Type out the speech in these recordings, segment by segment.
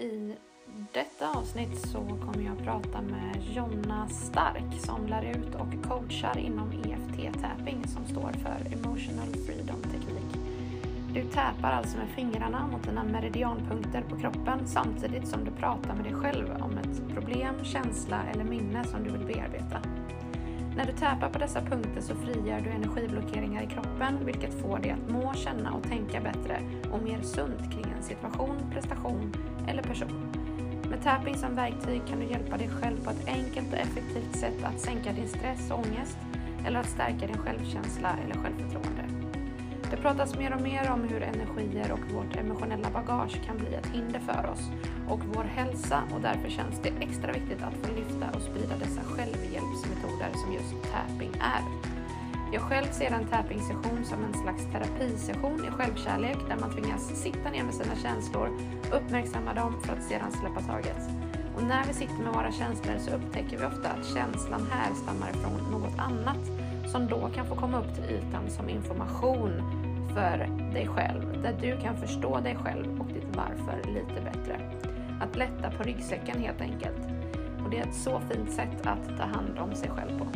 I detta avsnitt så kommer jag att prata med Jonna Stark som lär ut och coachar inom EFT-tapping som står för Emotional Freedom Teknik. Du täpar alltså med fingrarna mot dina meridianpunkter på kroppen samtidigt som du pratar med dig själv om ett problem, känsla eller minne som du vill bearbeta. När du täpar på dessa punkter så frigör du energiblockeringar i kroppen vilket får dig att må, känna och tänka bättre och mer sunt kring en situation, prestation eller person. Med tapping som verktyg kan du hjälpa dig själv på ett enkelt och effektivt sätt att sänka din stress och ångest eller att stärka din självkänsla eller självförtroende. Det pratas mer och mer om hur energier och vårt emotionella bagage kan bli ett hinder för oss och vår hälsa och därför känns det extra viktigt att få lyfta och sprida dessa självhjälpsmetoder som just tapping är. Jag själv ser en tapping-session som en slags terapisession i självkärlek där man tvingas sitta ner med sina känslor, uppmärksamma dem för att sedan släppa taget. Och när vi sitter med våra känslor så upptäcker vi ofta att känslan härstammar ifrån något annat som då kan få komma upp till ytan som information för dig själv, där du kan förstå dig själv och ditt varför lite bättre. Att lätta på ryggsäcken helt enkelt. Och det är ett så fint sätt att ta hand om sig själv på.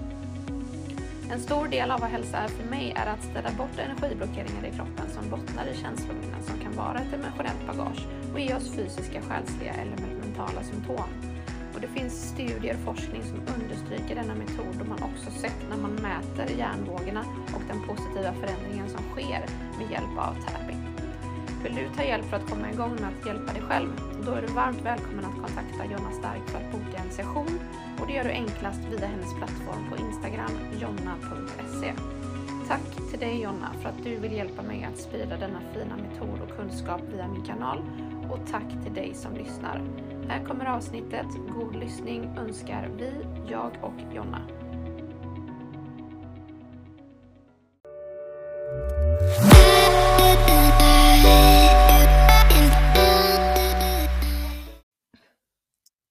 En stor del av vad hälsa är för mig är att städa bort energiblockeringar i kroppen som bottnar i känslorna som kan vara ett emotionellt bagage och ge oss fysiska, själsliga eller mentala symptom. Det finns studier och forskning som understryker denna metod och man också sett när man mäter hjärnvågorna och den positiva förändringen som sker med hjälp av tapping. Vill du ta hjälp för att komma igång med att hjälpa dig själv? Då är du varmt välkommen att kontakta Jonna Stark för att boka en session och det gör du enklast via hennes plattform på Instagram, jonna.se. Tack till dig Jonna för att du vill hjälpa mig att sprida denna fina metod och kunskap via min kanal och tack till dig som lyssnar. Här kommer avsnittet. God lyssning önskar vi, jag och Jonna.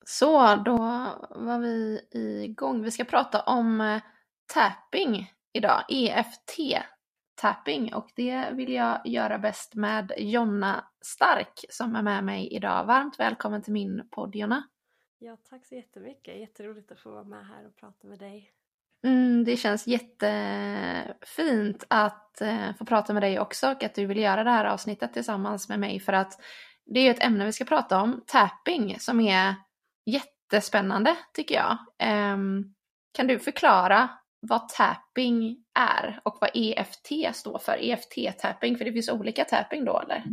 Så, då var vi igång. Vi ska prata om eh, tapping idag, EFT tapping och det vill jag göra bäst med Jonna Stark som är med mig idag. Varmt välkommen till min podd Jonna. Ja, tack så jättemycket. Jätteroligt att få vara med här och prata med dig. Mm, det känns jättefint att eh, få prata med dig också och att du vill göra det här avsnittet tillsammans med mig för att det är ju ett ämne vi ska prata om, tapping, som är jättespännande tycker jag. Eh, kan du förklara vad tapping är och vad EFT står för, EFT-tapping, för det finns olika tapping då eller?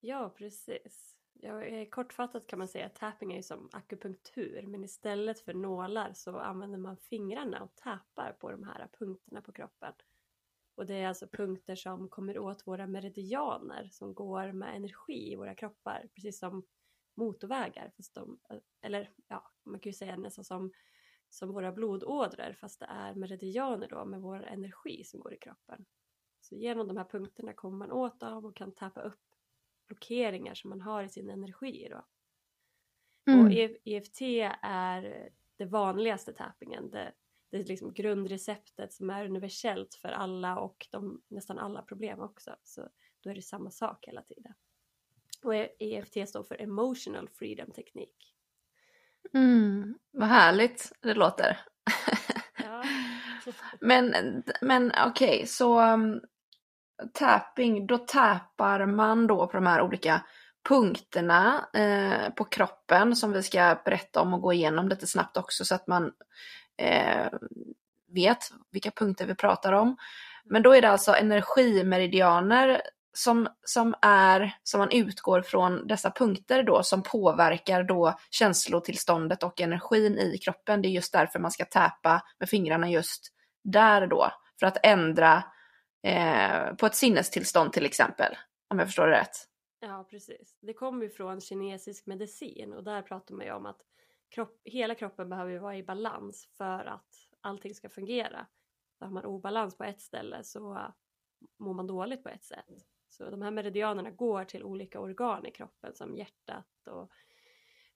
Ja, precis. Ja, eh, kortfattat kan man säga att tapping är som akupunktur men istället för nålar så använder man fingrarna och tappar på de här punkterna på kroppen. Och det är alltså punkter som kommer åt våra meridianer som går med energi i våra kroppar, precis som motorvägar. Fast de, eh, eller ja, man kan ju säga nästan som som våra blodådror fast det är meridianer då med vår energi som går i kroppen. Så genom de här punkterna kommer man åt dem och kan tappa upp blockeringar som man har i sin energi då. Mm. Och EFT är det vanligaste tappingen. Det, det är liksom grundreceptet som är universellt för alla och de, nästan alla problem också. Så då är det samma sak hela tiden. Och EFT står för Emotional Freedom Teknik. Mm, vad härligt det låter. Ja. men men okej, okay, så um, tapping, då tappar man då på de här olika punkterna eh, på kroppen som vi ska berätta om och gå igenom lite snabbt också så att man eh, vet vilka punkter vi pratar om. Men då är det alltså energimeridianer som, som är, som man utgår från dessa punkter då som påverkar då känslotillståndet och energin i kroppen. Det är just därför man ska täpa med fingrarna just där då. För att ändra eh, på ett sinnestillstånd till exempel. Om jag förstår det rätt. Ja, precis. Det kommer ju från kinesisk medicin och där pratar man ju om att kropp, hela kroppen behöver vara i balans för att allting ska fungera. Så har man obalans på ett ställe så mår man dåligt på ett sätt. Så de här meridianerna går till olika organ i kroppen som hjärtat och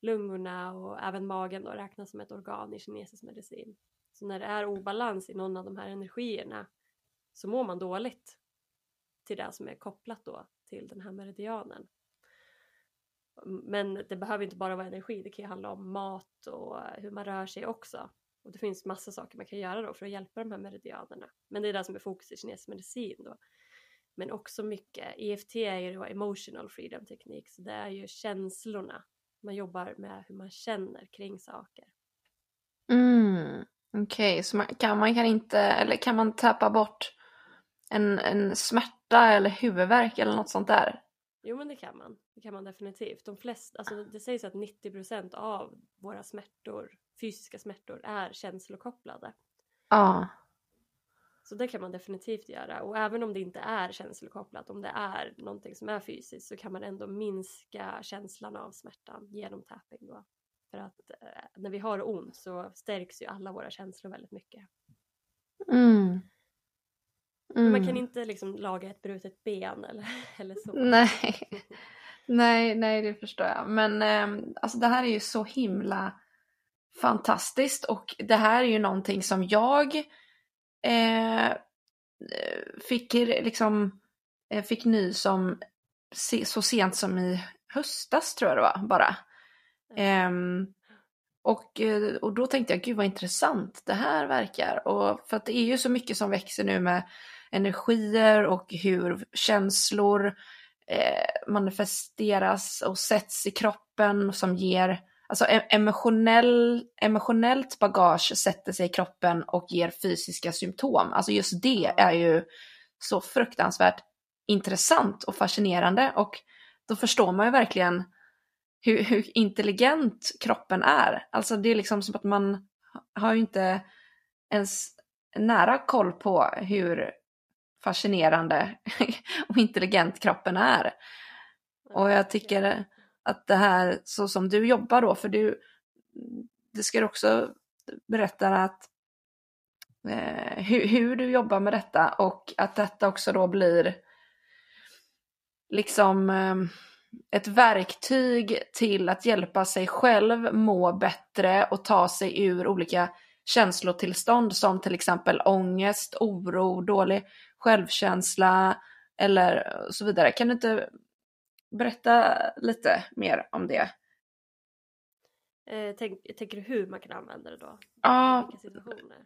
lungorna och även magen då räknas som ett organ i kinesisk medicin. Så när det är obalans i någon av de här energierna så mår man dåligt till det som är kopplat då till den här meridianen. Men det behöver inte bara vara energi, det kan ju handla om mat och hur man rör sig också. Och det finns massa saker man kan göra då för att hjälpa de här meridianerna. Men det är det som är fokus i kinesisk medicin då. Men också mycket, EFT är ju då emotional freedom teknik, så det är ju känslorna. Man jobbar med hur man känner kring saker. Mm, Okej, okay. så man kan, man kan inte, eller kan man tappa bort en, en smärta eller huvudvärk eller något sånt där? Jo men det kan man. Det kan man definitivt. De flesta, alltså det sägs att 90% av våra smärtor, fysiska smärtor, är känslokopplade. Ja. Så det kan man definitivt göra. Och även om det inte är känslokopplat, om det är någonting som är fysiskt så kan man ändå minska känslan av smärtan genom tapping då. För att eh, när vi har ont så stärks ju alla våra känslor väldigt mycket. Mm. Mm. man kan inte liksom laga ett brutet ben eller, eller så. Nej. nej, nej det förstår jag. Men eh, alltså det här är ju så himla fantastiskt och det här är ju någonting som jag eh, fick liksom eh, fick ny som så sent som i höstas tror jag det var bara. Mm. Eh, och, och då tänkte jag, gud vad intressant det här verkar. Och för att det är ju så mycket som växer nu med energier och hur känslor eh, manifesteras och sätts i kroppen som ger, alltså emotionell, emotionellt bagage sätter sig i kroppen och ger fysiska symptom. Alltså just det är ju så fruktansvärt intressant och fascinerande och då förstår man ju verkligen hur, hur intelligent kroppen är. Alltså det är liksom som att man har ju inte ens nära koll på hur fascinerande och intelligent kroppen är. Och jag tycker att det här så som du jobbar då, för du, det ska du också berätta att eh, hur, hur, du jobbar med detta och att detta också då blir liksom eh, ett verktyg till att hjälpa sig själv må bättre och ta sig ur olika känslotillstånd som till exempel ångest, oro, dålig självkänsla eller så vidare. Kan du inte berätta lite mer om det? Eh, tänk, tänker du hur man kan använda det då? Ja,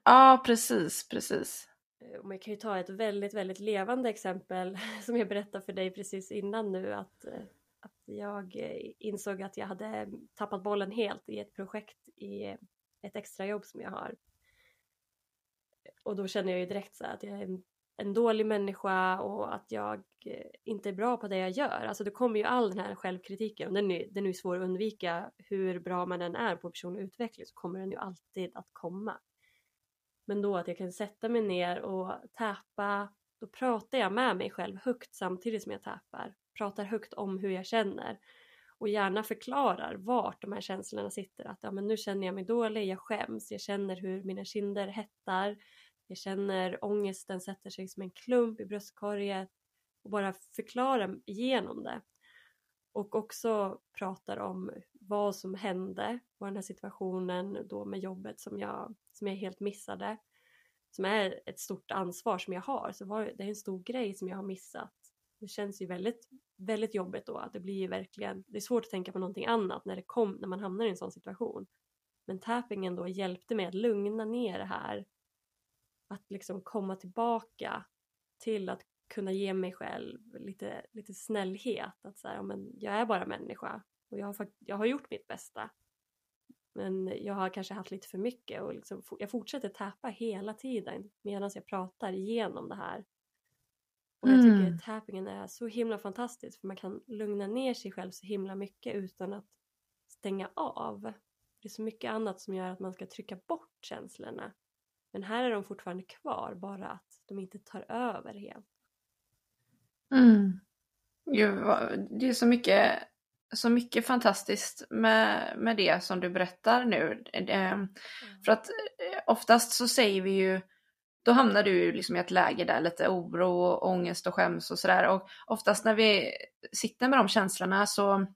ja precis, precis. Eh, man kan ju ta ett väldigt, väldigt levande exempel som jag berättade för dig precis innan nu att, eh, att jag eh, insåg att jag hade tappat bollen helt i ett projekt i ett extrajobb som jag har. Och då känner jag ju direkt så att jag är en en dålig människa och att jag eh, inte är bra på det jag gör. Alltså då kommer ju all den här självkritiken den är, den är ju svår att undvika. Hur bra man än är på personlig utveckling så kommer den ju alltid att komma. Men då att jag kan sätta mig ner och täpa, då pratar jag med mig själv högt samtidigt som jag täpar. Pratar högt om hur jag känner och gärna förklarar vart de här känslorna sitter. Att ja, men nu känner jag mig dålig, jag skäms, jag känner hur mina kinder hettar, jag känner ångesten sätter sig som en klump i bröstkorgen och bara förklarar igenom det. Och också pratar om vad som hände och den här situationen då med jobbet som jag, som jag helt missade. Som är ett stort ansvar som jag har. Så var, det är en stor grej som jag har missat. Det känns ju väldigt, väldigt jobbigt då. Att det blir ju verkligen, det är svårt att tänka på någonting annat när, det kom, när man hamnar i en sån situation. Men tappingen då hjälpte mig att lugna ner det här att liksom komma tillbaka till att kunna ge mig själv lite, lite snällhet. Att så här, men jag är bara människa och jag har, jag har gjort mitt bästa. Men jag har kanske haft lite för mycket och liksom, jag fortsätter tappa hela tiden medan jag pratar igenom det här. Och jag tycker mm. tappingen är så himla fantastisk för man kan lugna ner sig själv så himla mycket utan att stänga av. Det är så mycket annat som gör att man ska trycka bort känslorna. Men här är de fortfarande kvar, bara att de inte tar över helt. Mm. det är så mycket, så mycket fantastiskt med, med det som du berättar nu. Mm. För att eh, oftast så säger vi ju, då hamnar du liksom i ett läge där lite oro, och ångest och skäms och sådär. Och oftast när vi sitter med de känslorna så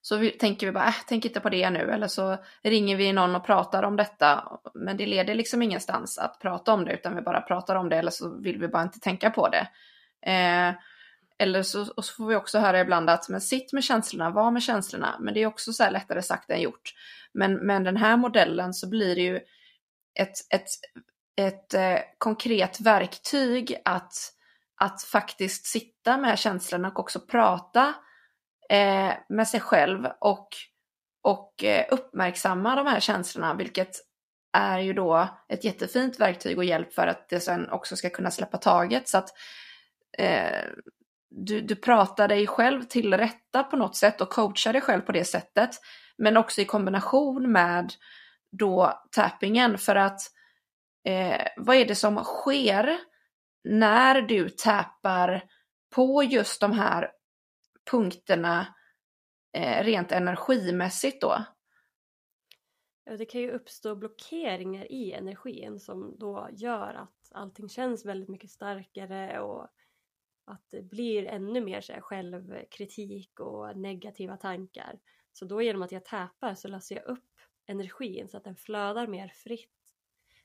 så vi, tänker vi bara, äh, tänk inte på det nu, eller så ringer vi någon och pratar om detta. Men det leder liksom ingenstans att prata om det, utan vi bara pratar om det, eller så vill vi bara inte tänka på det. Eh, eller så, och så får vi också höra ibland att men sitt med känslorna, var med känslorna. Men det är också så lättare sagt än gjort. Men med den här modellen så blir det ju ett, ett, ett eh, konkret verktyg att, att faktiskt sitta med känslorna och också prata eh, med sig själv och, och eh, uppmärksamma de här känslorna, vilket är ju då ett jättefint verktyg och hjälp för att det sen också ska kunna släppa taget. Så att eh, du, du pratar dig själv till rätta på något sätt och coachar dig själv på det sättet. Men också i kombination med då tappingen för att eh, vad är det som sker när du tappar på just de här punkterna eh, rent energimässigt då? Det kan ju uppstå blockeringar i energin som då gör att allting känns väldigt mycket starkare och att det blir ännu mer så här, självkritik och negativa tankar. Så då genom att jag täpar så löser jag upp energin så att den flödar mer fritt.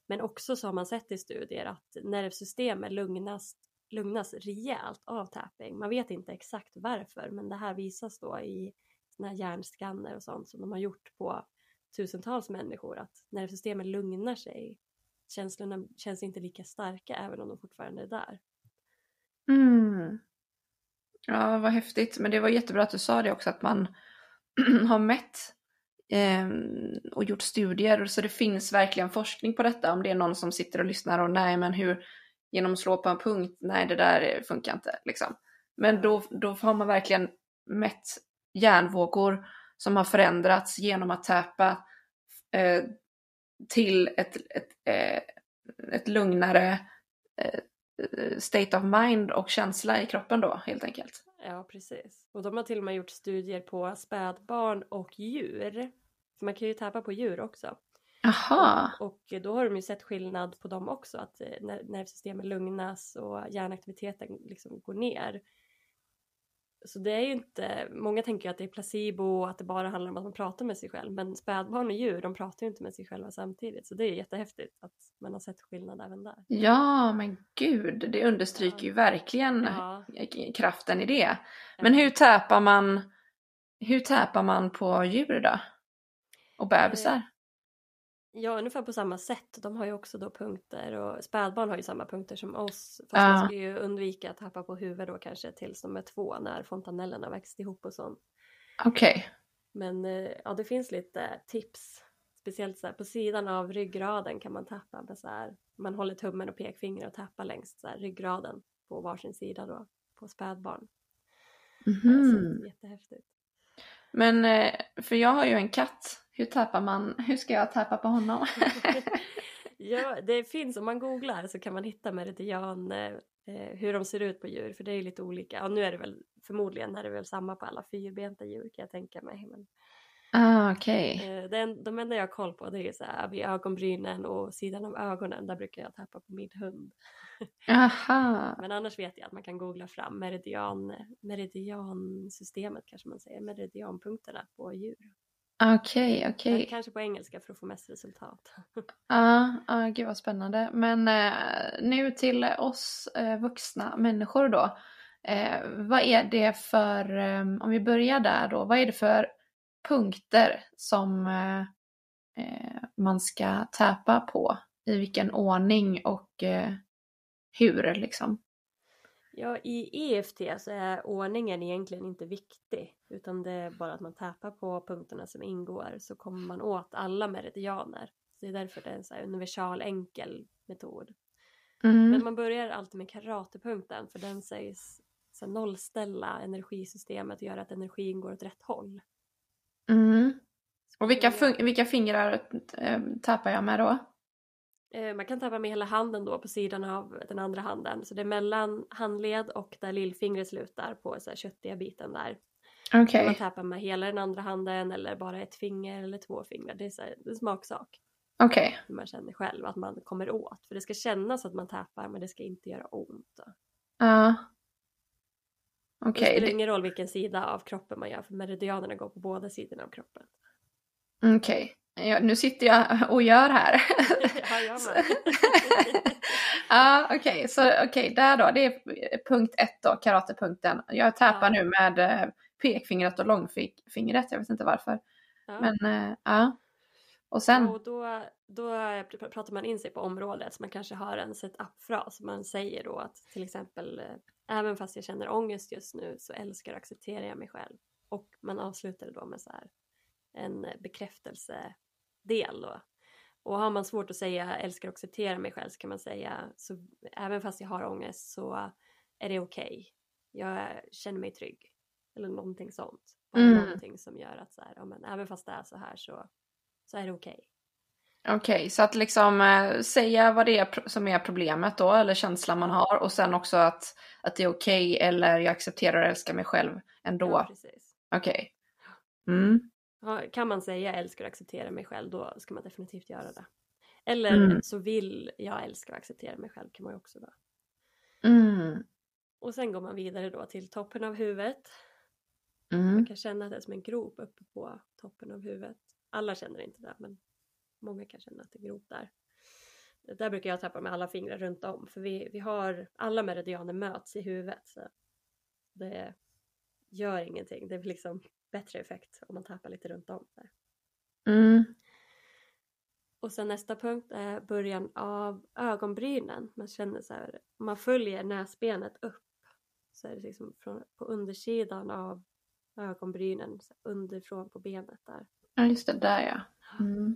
Men också så har man sett i studier att nervsystemet lugnas, lugnas rejält av tapping. Man vet inte exakt varför men det här visas då i såna här hjärnskanner och sånt som de har gjort på tusentals människor att nervsystemet lugnar sig. Känslorna känns inte lika starka även om de fortfarande är där. Mm. Ja, vad häftigt. Men det var jättebra att du sa det också, att man har mätt eh, och gjort studier. Så det finns verkligen forskning på detta. Om det är någon som sitter och lyssnar och nej, men hur genom att slå på en punkt, nej det där funkar inte. Liksom. Men då, då har man verkligen mätt hjärnvågor som har förändrats genom att täpa eh, till ett, ett, eh, ett lugnare eh, state of mind och känsla i kroppen då helt enkelt. Ja precis. Och de har till och med gjort studier på spädbarn och djur. Så man kan ju täpa på djur också. Aha. Och, och, då har de ju sett skillnad på dem också. Att eh, nervsystemet lugnas och hjärnaktiviteten liksom går ner. Så det är ju inte, många tänker ju att det är placebo och att det bara handlar om att man pratar med sig själv. Men spädbarn och djur, de pratar ju inte med sig själva samtidigt. Så det är jättehäftigt att man har sett skillnad även där. Ja, men gud, det understryker ja. ju verkligen ja. kraften i det. Men hur täpar man, hur täpar man på djur då? Och bebisar? Ja, ungefär på samma sätt. De har ju också då punkter och spädbarn har ju samma punkter som oss. Fast ja. man ska ju undvika att tappa på huvudet då kanske tills de är två när fontanellerna växt ihop och sånt. Okej. Okay. Men eh, ja, det finns lite tips. Speciellt så här, på sidan av ryggraden kan man tappa med så här, man håller tummen och pekfingret och tappar längs så här, ryggraden på varsin sida då på spädbarn. Mm -hmm. jättehäftigt. Men för jag har ju en katt hur tappar man, hur ska jag tappa på honom? ja, det finns, om man googlar så kan man hitta meridian eh, hur de ser ut på djur för det är lite olika. Ja, nu är det väl förmodligen är det väl samma på alla fyrbenta djur kan jag tänka mig. Men, ah. Okay. Eh, de enda jag har koll på det är så här, vid ögonbrynen och sidan av ögonen, där brukar jag tappa på min hund. Aha. Men annars vet jag att man kan googla fram meridian, meridiansystemet kanske man säger, meridianpunkterna på djur. Okej, okay, okej. Okay. Kanske på engelska för att få mest resultat. Ja, uh, uh, gud vad spännande. Men uh, nu till oss uh, vuxna människor då. Uh, vad är det för, um, om vi börjar där då, vad är det för punkter som uh, man ska täpa på? I vilken ordning och hur liksom? Ja, i EFT så är ordningen egentligen inte viktig utan det är bara att man tappar på punkterna som ingår så kommer man åt alla meridianer. Så det är därför det är en så universal enkel metod. Mm. Men man börjar alltid med karatepunkten för den sägs så nollställa energisystemet och göra att energin går åt rätt håll. Mm. Och vilka, vilka fingrar äh, tappar jag med då? Eh, man kan tappa med hela handen då på sidan av den andra handen. Så det är mellan handled och där lillfingret slutar på så här köttiga biten där. Okay. Man tappar med hela den andra handen eller bara ett finger eller två fingrar. Det är, så här, det är en smaksak. Okej. Okay. Hur man känner själv att man kommer åt. För det ska kännas att man tappar men det ska inte göra ont. Ja. Uh. Okay. Det spelar ingen roll vilken sida av kroppen man gör för meridianerna går på båda sidorna av kroppen. Okej. Okay. Ja, nu sitter jag och gör här. Ja, jag med. okej, okay. så okej, okay, där då. Det är punkt ett då, karatepunkten. Jag tappar ja. nu med eh, pekfingret och långfingret, jag vet inte varför. Ja. Men eh, ja. Och sen? Och då, då pratar man in sig på området, så man kanske har en setup-fras. Man säger då att till exempel, eh, även fast jag känner ångest just nu så älskar och accepterar jag mig själv. Och man avslutar det då med så här, en bekräftelsedel då. Och har man svårt att säga älskar och accepterar mig själv så kan man säga så även fast jag har ångest så är det okej. Okay. Jag känner mig trygg. Eller någonting sånt. Mm. Någonting som gör att så här, ja, men, även fast det är så här så, så är det okej. Okay. Okej, okay, så att liksom äh, säga vad det är som är problemet då, eller känslan man har och sen också att, att det är okej okay, eller jag accepterar och älskar mig själv ändå. Ja, precis. Okej. Okay. Mm. Kan man säga älskar och accepterar mig själv då ska man definitivt göra det. Eller mm. så vill jag älska och acceptera mig själv kan man ju också då. Mm. Och sen går man vidare då till toppen av huvudet. Mm. Man kan känna att det är som en grop uppe på toppen av huvudet. Alla känner inte det men många kan känna att det är grop där. Där brukar jag tappa med alla fingrar runt om för vi, vi har alla meridianer möts i huvudet. Så det gör ingenting. Det blir liksom bättre effekt om man tappar lite runt om. Där. Mm. Och sen nästa punkt är början av ögonbrynen. Man känner så här, man följer näsbenet upp så är det liksom från, på undersidan av ögonbrynen, underifrån på benet där. Ja just det, där ja. Mm.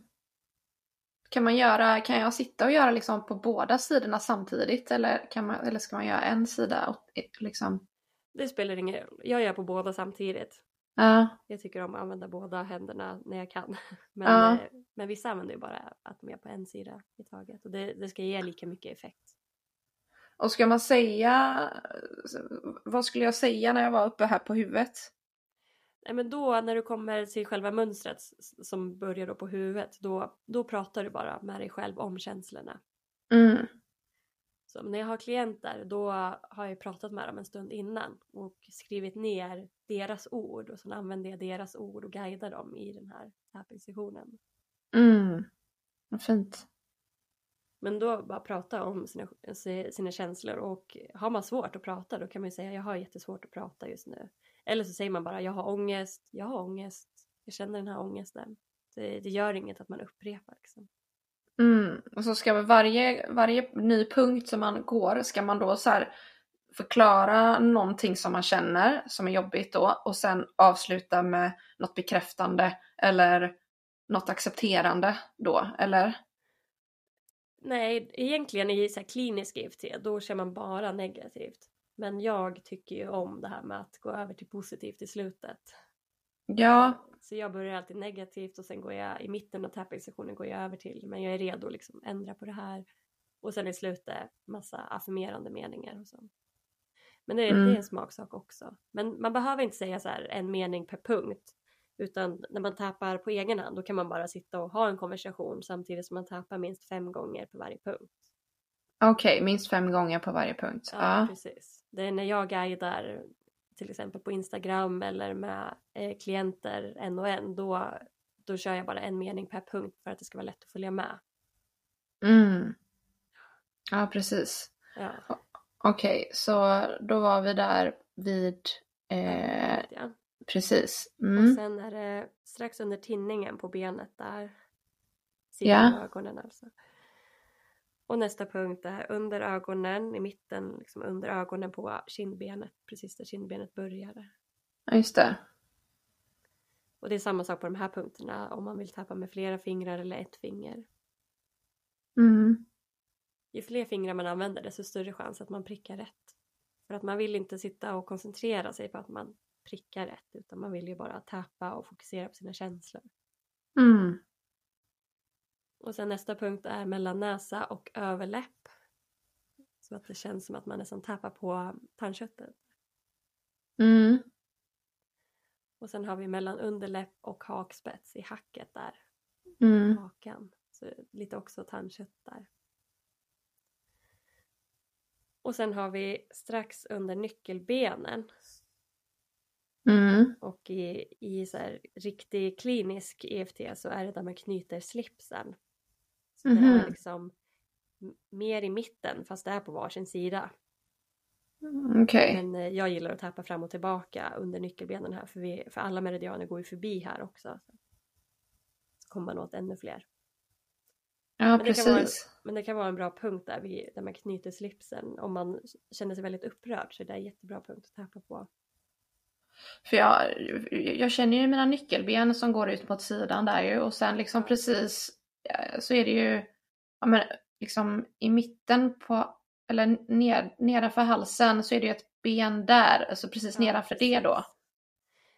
Kan man göra, kan jag sitta och göra liksom på båda sidorna samtidigt eller, kan man, eller ska man göra en sida? Liksom? Det spelar ingen roll, jag gör på båda samtidigt. Ja. Jag tycker om att använda båda händerna när jag kan. Men, ja. Eh, men vissa använder ju bara att de är på en sida i taget och det, det ska ge lika mycket effekt. Och ska man säga, vad skulle jag säga när jag var uppe här på huvudet? Nej men då när du kommer till själva mönstret som börjar då på huvudet då, då pratar du bara med dig själv om känslorna. Mm. Så när jag har klienter då har jag pratat med dem en stund innan och skrivit ner deras ord och sen använder jag deras ord och guidar dem i den här tapping-sessionen. Mm. Fint. Men då bara prata om sina, sina känslor och har man svårt att prata då kan man ju säga jag har jättesvårt att prata just nu. Eller så säger man bara jag har ångest, jag har ångest, jag känner den här ångesten. Det, det gör inget att man upprepar liksom. Mm. Och så ska varje, varje ny punkt som man går ska man då så här förklara någonting som man känner som är jobbigt då och sen avsluta med något bekräftande eller något accepterande då, eller? Nej, egentligen i så klinisk EFT då kör man bara negativt. Men jag tycker ju om det här med att gå över till positivt i slutet. Ja. Så jag börjar alltid negativt och sen går jag i mitten av tapping-sessionen går jag över till men jag är redo att liksom ändra på det här. Och sen i slutet massa affirmerande meningar och så. Men det, mm. det är en smaksak också. Men man behöver inte säga så här en mening per punkt. Utan när man tappar på egen hand då kan man bara sitta och ha en konversation samtidigt som man tappar minst fem gånger på varje punkt. Okej, okay, minst fem gånger på varje punkt. Ja, ja, precis. Det är när jag guidar till exempel på Instagram eller med eh, klienter en och en då, då kör jag bara en mening per punkt för att det ska vara lätt att följa med. Mm. Ja, precis. Ja. Okej, okay, så då var vi där vid... Eh, ja. Precis. Mm. Och sen är det strax under tinningen på benet där. Sidan ja. ögonen alltså. Och nästa punkt är under ögonen, i mitten, liksom under ögonen på kindbenet, precis där kindbenet börjar. Ja, just det. Och det är samma sak på de här punkterna om man vill tappa med flera fingrar eller ett finger. Mm. Ju fler fingrar man använder desto större chans att man prickar rätt. För att man vill inte sitta och koncentrera sig på att man prickar rätt utan man vill ju bara tappa och fokusera på sina känslor. Mm. Och sen nästa punkt är mellan näsa och överläpp. Så att det känns som att man nästan tappar på tandköttet. Mm. Och sen har vi mellan underläpp och hakspets i hacket där. Mm. Hakan. Så lite också tandkött där. Och sen har vi strax under nyckelbenen. Mm. Och i, i så riktig klinisk EFT så är det där man knyter slipsen. Mm -hmm. det är mhm. liksom mer i mitten fast det är på varsin sida. Mm, Okej. Men eh, jag gillar att tappa fram och tillbaka under nyckelbenen här för, vi, för alla meridianer går ju förbi här också. Så kommer man åt ännu fler. Ja, Men precis. men det kan vara en bra punkt där, vid, där man knyter slipsen. Om man känner sig väldigt upprörd så är det en jättebra punkt att tappa på. För jag, jag känner ju mina nyckelben som går ut mot sidan där ju och sen liksom precis så är det ju ja, men liksom i mitten på eller ned, nedanför halsen så är det ju ett ben där, alltså precis Ja, nedanför det då. precis.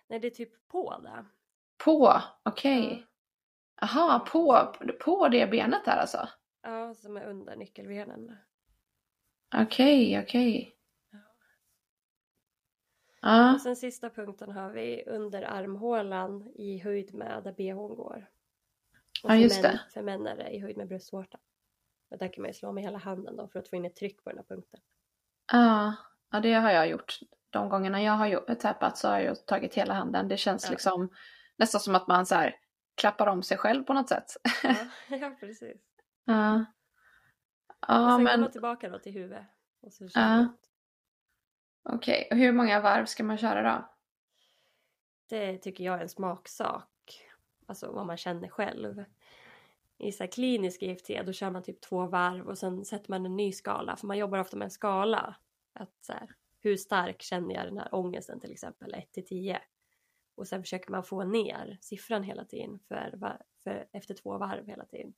Nej, det är typ på det. På, okej. Ja. Jaha, på, på det benet där alltså? Ja, som är under nyckelbenen. Okej, okej. Ja. Ja, Och sen sista punkten har vi under armhålan i höjd med där bhn går. Och Ja, just män, det. För män är det i höjd med bröstvårtan. Och där kan man ju slå med hela handen då för att få in ett tryck på den här punkten. ja, ja, det har jag gjort. De gångerna jag har tappat så har jag tagit hela handen. Det känns Ja. liksom nästan som att man så här klappar om sig själv på något sätt. Ja, ja precis. Ja. och Ja, sen men går tillbaka då till huvudet. Och så Ja. man okej. Och hur många varv ska man köra då? Det tycker jag är en smaksak. Alltså vad man känner själv. I så klinisk EFT då kör man typ två varv och sen sätter man en ny skala. För man jobbar ofta med en skala. Att så här, hur stark känner jag den här ångesten till exempel 1 till 10. Och sen försöker man få ner siffran hela tiden för, för efter två varv hela tiden.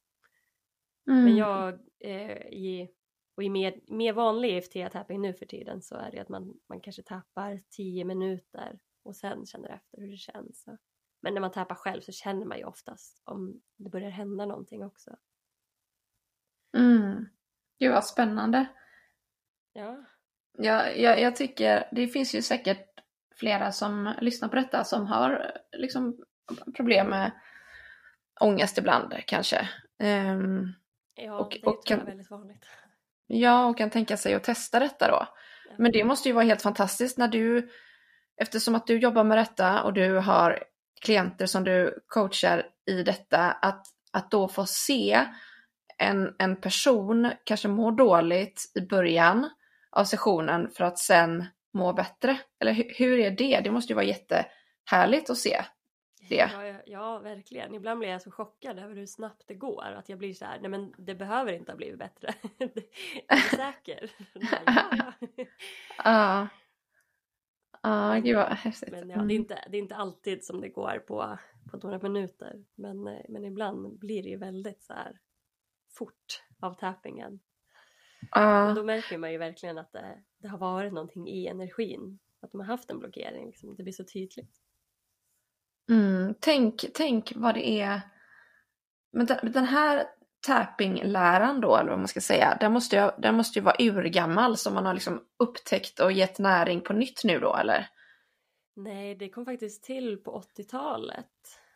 Mm. Men jag eh, i, och i mer, mer vanlig EFT-tapping nu för tiden så är det att man, man kanske tappar 10 minuter och sen känner efter hur det känns. Så. Men när man tappar själv så känner man ju oftast om det börjar hända någonting också. Mm. Gud vad spännande. Ja, Jag, jag, jag tycker det finns ju säkert flera som lyssnar på detta som har liksom problem med ångest ibland kanske. Ehm, ja Och- det och jag är kan- väldigt vanligt. ja, och kan tänka sig att testa detta då. Ja. Men det måste ju vara helt fantastiskt när du, eftersom att du jobbar med detta och du har klienter som du coachar i detta, att, att då få se en, en person kanske må dåligt i början av sessionen för att sen må bättre. Eller hur, hur är det? Det måste ju vara jättehärligt att se det. Ja, ja, ja, verkligen. Ibland blir jag så chockad över hur snabbt det går. Att jag blir så här, nej men det behöver inte ha blivit bättre. är du säker? Nej, ja, ja. Ja. Ja, gud vad häftigt. Men ja, det, är Mm. inte, det är inte alltid som det går på, på några minuter. Men, eh, men ibland blir det ju väldigt så här fort av tappingen. Och Ja. då märker man ju verkligen att det, det har varit någonting i energin. Att de har haft en blockering. Liksom. Det blir så tydligt. Mm, tänk, tänk vad det är. Men den här tapping-läran då, eller vad man ska säga, den måste ju, den måste ju vara urgammal som man har liksom upptäckt och gett näring på nytt nu då, eller? Nej, det kom faktiskt till på 80-talet.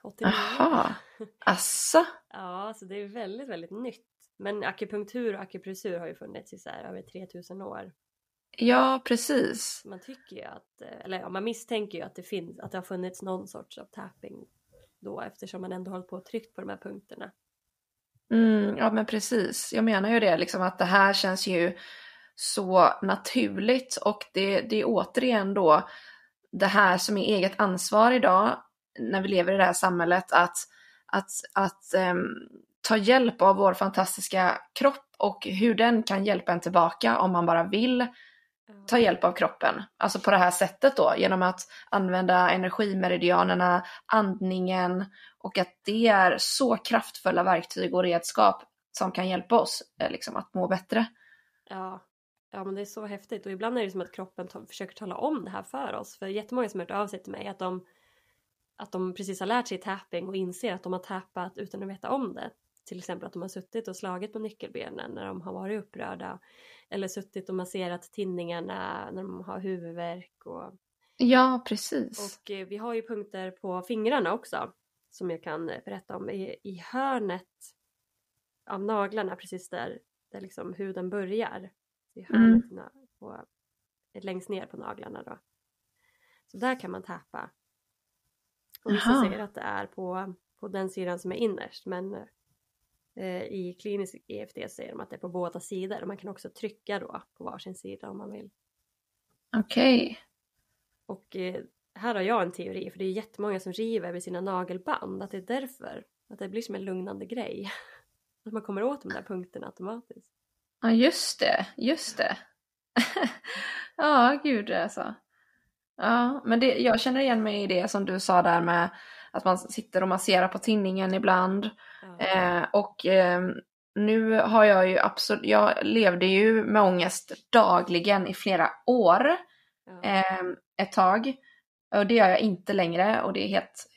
89. Jaha, asså? Ja, så det är väldigt, väldigt nytt. Men akupunktur och akupressur har ju funnits i så här över 3000 år. Ja, precis. Man tycker ju att, eh, eller ja, man misstänker ju att det finns, att det har funnits någon sorts av tapping då eftersom man ändå hållit på och tryckt på de här punkterna. Mm, ja, men precis. Jag menar ju det, liksom att det här känns ju så naturligt och det, det är återigen då det här som är eget ansvar idag när vi lever i det här samhället att, att, att um, ta hjälp av vår fantastiska kropp och hur den kan hjälpa en tillbaka om man bara vill ta hjälp av kroppen. Alltså på det här sättet då, genom att använda energimeridianerna, andningen och att det är så kraftfulla verktyg och redskap som kan hjälpa oss eh, liksom, att må bättre. Ja, ja, men det är så häftigt och ibland är det som att kroppen ta, försöker tala om det här för oss. För jättemånga som har hört av sig till mig att de, att de precis har lärt sig tapping och inser att de har tappat utan att veta om det. Till exempel att de har suttit och slagit på nyckelbenen när de har varit upprörda. Eller suttit och masserat tinningarna när de har huvudvärk. Och, Ja, precis. och eh, vi har ju punkter på fingrarna också. Som jag kan eh, berätta om. I, i hörnet av naglarna precis där, där liksom huden börjar. I hörnet na- på, längst ner på naglarna då. Så där kan man tappa. Och vissa Jaha. säger att det är på, på den sidan som är innerst men eh, Eh, I klinisk EFT säger de att det är på båda sidor man kan också trycka då på varsin sida om man vill. Okej. Okay. Och eh, här har jag en teori för det är jättemånga som river med sina nagelband att det är därför att det blir som en lugnande grej. Att man kommer åt de där punkterna automatiskt. Ja just det, just det. ja gud alltså. Ja men det, jag känner igen mig i det som du sa där med att man sitter och masserar på tinningen ibland. Ja. Eh, och eh, nu har jag ju absolut, jag levde ju med ångest dagligen i flera år. Eh, ett tag. Och det gör jag inte längre och det är helt,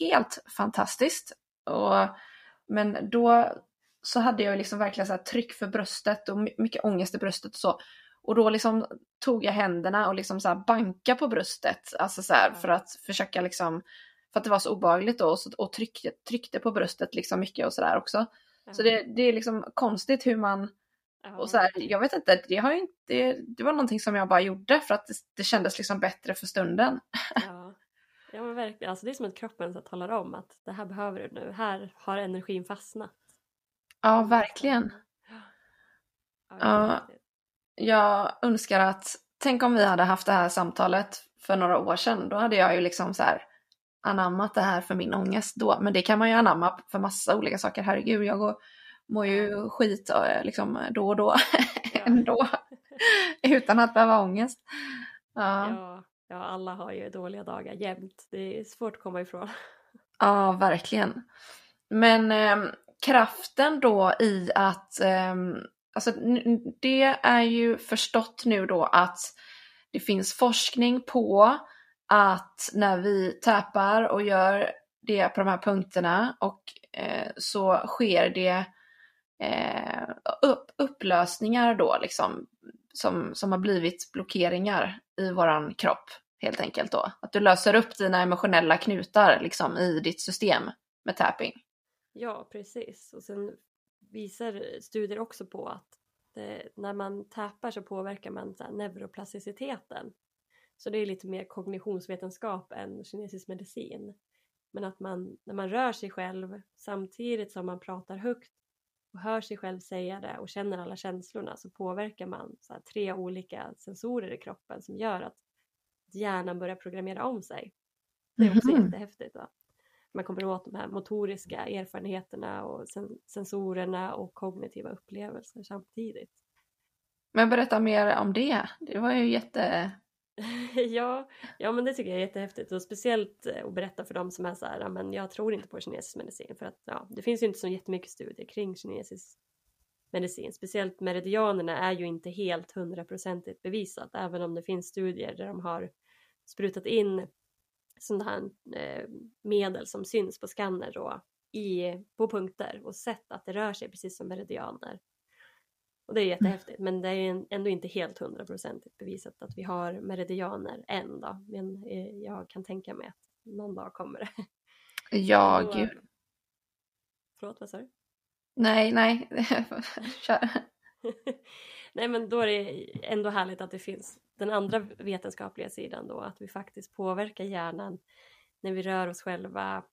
helt fantastiskt. Och, men då så hade jag liksom verkligen så tryck för bröstet och mycket ångest i bröstet och så. Och då liksom tog jag händerna och liksom så banka på bröstet, alltså så för att försöka liksom, för att det var så obehagligt då och, så, och tryckte, tryckte på bröstet liksom mycket och sådär också. Så det, det är liksom konstigt hur man, och så här, jag vet inte, det, har inte, det, det var någonting som jag bara gjorde för att det, det kändes liksom bättre för stunden. Ja. ja men verkligen, alltså det är som att kroppen så talar om att det här behöver du nu, här har energin fastnat. Ja, verkligen. Ja, jag önskar att, tänk om vi hade haft det här samtalet för några år sedan, då hade jag ju liksom så här anammat det här för min ångest då. Men det kan man ju anamma för massa olika saker. Herregud, jag går, mår ju skit eh, liksom då och då ja. ändå. Utan att behöva ångest. Ja. ja. Ja, alla har ju dåliga dagar jämt. Det är svårt att komma ifrån. Ja, verkligen. Men eh, kraften då i att, eh, alltså det är ju förstått nu då att det finns forskning på att när vi tappar och gör det på de här punkterna och eh, så sker det eh, upp, upplösningar då liksom som, som har blivit blockeringar i våran kropp helt enkelt då. Att du löser upp dina emotionella knutar liksom i ditt system med tapping. Ja, precis. Och sen visar studier också på att det, när man tappar så påverkar man så här, neuroplasticiteten. Så det är lite mer kognitionsvetenskap än kinesisk medicin. Men att man, när man rör sig själv samtidigt som man pratar högt och hör sig själv säga det och känner alla känslorna så påverkar man så tre olika sensorer i kroppen som gör att hjärnan börjar programmera om sig. Det är också mm jättehäftigt. Va? Man kommer åt de här motoriska erfarenheterna och sen sensorerna och kognitiva upplevelser samtidigt. Men berätta mer om det. Det var ju jätte... ja, ja, men det tycker jag är jättehäftigt och speciellt eh, att berätta för dem som är så här, men jag tror inte på kinesisk medicin för att ja, det finns ju inte så jättemycket studier kring kinesisk medicin. Speciellt meridianerna är ju inte helt hundraprocentigt bevisat även om det finns studier där de har sprutat in sådana här eh, medel som syns på skanner då i, på punkter och sett att det rör sig precis som meridianer. Och det är jättehäftigt men det är ändå inte helt hundraprocentigt bevisat att vi har meridianer än då. Men eh, jag kan tänka mig att någon dag kommer det. Ja, då, gud. Förlåt, vad sa du? Nej, nej. Kör. nej men då är det ändå härligt att det finns den andra vetenskapliga sidan då, att vi faktiskt påverkar hjärnan när vi rör oss själva.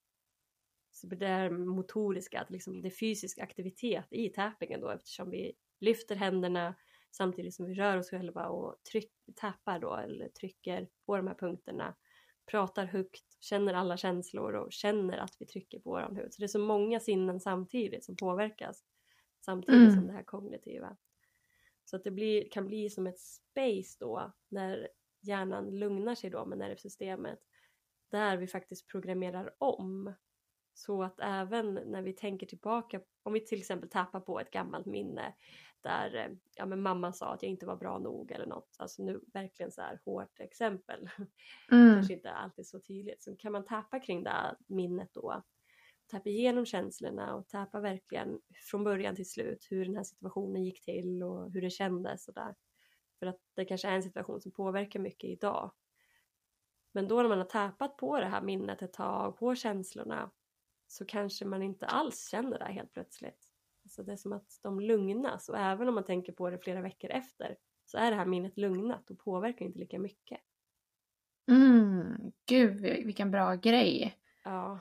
Så det är motoriska, att liksom det är fysisk aktivitet i tappingen då eftersom vi lyfter händerna samtidigt som vi rör oss själva och tryck, tappar då eller trycker på de här punkterna, pratar högt, känner alla känslor och känner att vi trycker på våran hud. Så det är så många sinnen samtidigt som påverkas samtidigt mm. som det här kognitiva. Så att det blir, kan bli som ett space då när hjärnan lugnar sig då med nervsystemet där vi faktiskt programmerar om så att även när vi tänker tillbaka, om vi till exempel tappar på ett gammalt minne där ja, men mamma sa att jag inte var bra nog eller något, alltså nu verkligen så här hårt exempel, mm. kanske inte alltid så tydligt, så kan man tappa kring det här minnet då tappa igenom känslorna och tappa verkligen från början till slut hur den här situationen gick till och hur det kändes och där. För att det kanske är en situation som påverkar mycket idag. Men då när man har tappat på det här minnet ett tag, på känslorna, så kanske man inte alls känner det helt plötsligt. Alltså det är som att de lugnas och även om man tänker på det flera veckor efter så är det här minnet lugnat och påverkar inte lika mycket. Mm, gud vilken bra grej. Ja.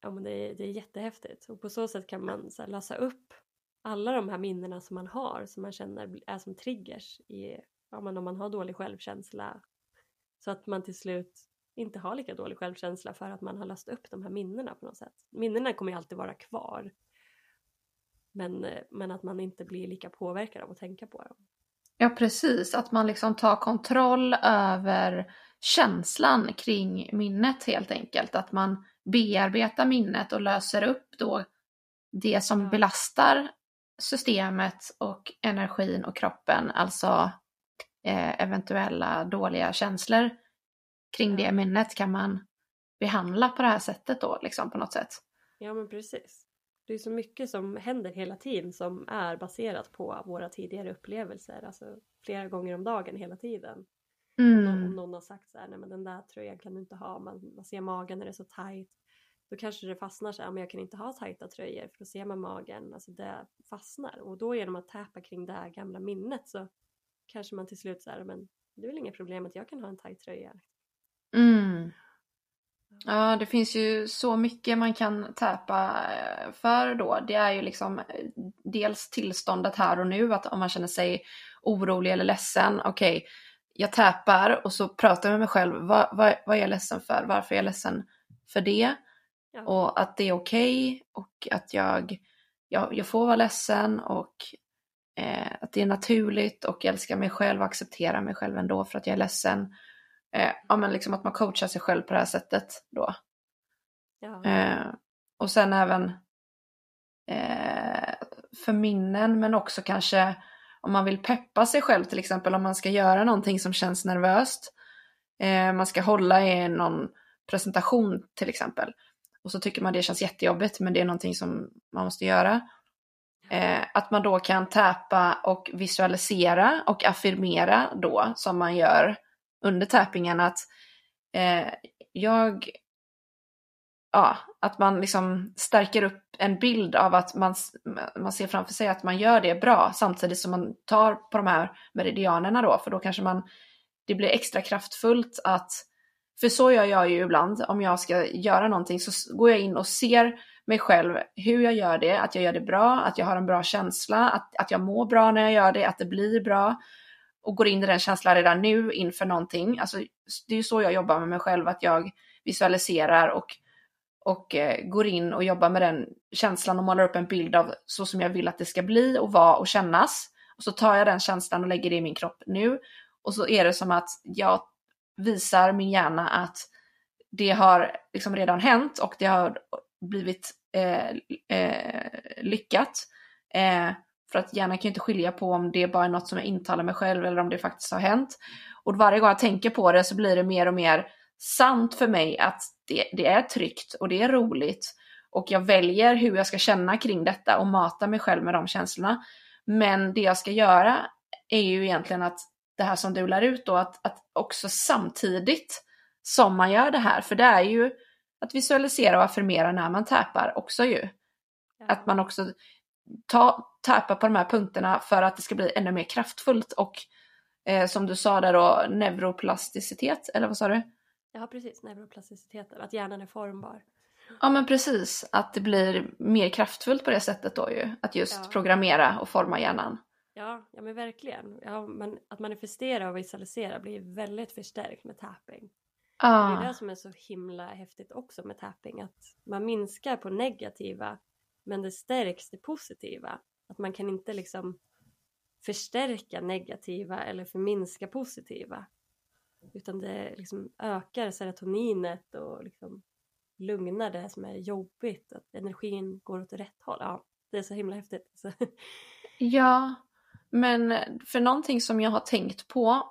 ja, men det, är, det är jättehäftigt och på så sätt kan man så här, lösa upp alla de här minnena som man har som man känner är som triggers i, ja, men om man har dålig självkänsla så att man till slut inte har lika dålig självkänsla för att man har löst upp de här minnena på något sätt. Minnena kommer ju alltid vara kvar men, men att man inte blir lika påverkad av att tänka på dem. Ja precis, att man liksom tar kontroll över känslan kring minnet helt enkelt. Att man bearbetar minnet och löser upp då det som belastar systemet och energin och kroppen, alltså eh, eventuella dåliga känslor kring det minnet kan man behandla på det här sättet då liksom på något sätt. Ja men precis. Det är så mycket som händer hela tiden som är baserat på våra tidigare upplevelser, alltså flera gånger om dagen hela tiden. Mm. Om, någon, om någon har sagt så här, nej men den där tröjan kan du inte ha, man, man ser magen när det är så tajt. Då kanske det fastnar så här, men jag kan inte ha tajta tröjor för då ser man magen, alltså det fastnar. Och då genom att täpa kring det här gamla minnet så kanske man till slut så här, men det är väl inga problem att jag kan ha en tajt tröja. Mm. Ja, det finns ju så mycket man kan täpa eh, för då. Det är ju liksom eh, dels tillståndet här och nu, att om man känner sig orolig eller ledsen, okej, okay, jag täpar och så pratar jag med mig själv, vad, vad, vad är jag ledsen för? Varför är jag ledsen för det? Ja. Och att det är okej okay, och att jag, jag, jag får vara ledsen och eh, att det är naturligt och jag älskar mig själv och accepterar mig själv ändå för att jag är ledsen. Eh, ja men liksom att man coachar sig själv på det här sättet då. Ja. Eh, och sen även eh, för minnen men också kanske om man vill peppa sig själv till exempel om man ska göra någonting som känns nervöst. Eh, man ska hålla i någon presentation till exempel. Och så tycker man det känns jättejobbigt men det är någonting som man måste göra. Eh, att man då kan täpa och visualisera och affirmera då som man gör under tappingen att eh, jag, ja, att man liksom stärker upp en bild av att man, man ser framför sig att man gör det bra samtidigt som man tar på de här meridianerna då, för då kanske man, det blir extra kraftfullt att, för så gör jag ju ibland, om jag ska göra någonting så går jag in och ser mig själv hur jag gör det, att jag gör det bra, att jag har en bra känsla, att, att jag mår bra när jag gör det, att det blir bra och går in i den känslan redan nu inför någonting. Alltså, det är ju så jag jobbar med mig själv, att jag visualiserar och, och eh, går in och jobbar med den känslan och målar upp en bild av så som jag vill att det ska bli och vara och kännas. Och så tar jag den känslan och lägger det i min kropp nu. Och så är det som att jag visar min hjärna att det har liksom redan hänt och det har blivit eh, eh, lyckat. Eh, för att hjärnan kan ju inte skilja på om det bara är något som jag intalar mig själv eller om det faktiskt har hänt. Och varje gång jag tänker på det så blir det mer och mer sant för mig att det, det är tryggt och det är roligt. Och jag väljer hur jag ska känna kring detta och mata mig själv med de känslorna. Men det jag ska göra är ju egentligen att det här som du lär ut då, att, att också samtidigt som man gör det här, för det är ju att visualisera och affirmera när man täpar också ju. Ja. Att man också ta, täpa på de här punkterna för att det ska bli ännu mer kraftfullt och eh, som du sa där då, neuroplasticitet, eller vad sa du? Ja precis, neuroplasticitet, att hjärnan är formbar. Ja men precis, att det blir mer kraftfullt på det sättet då ju, att just ja. programmera och forma hjärnan. Ja, ja men verkligen. Ja, men att manifestera och visualisera blir väldigt förstärkt med tapping. Ah. Det är det som är så himla häftigt också med tapping, att man minskar på negativa men det stärks det positiva. Att man kan inte liksom förstärka negativa eller förminska positiva. Utan det liksom ökar serotoninet och liksom lugnar det som är jobbigt. Att energin går åt rätt håll. Ja, det är så himla häftigt. ja, men för någonting som jag har tänkt på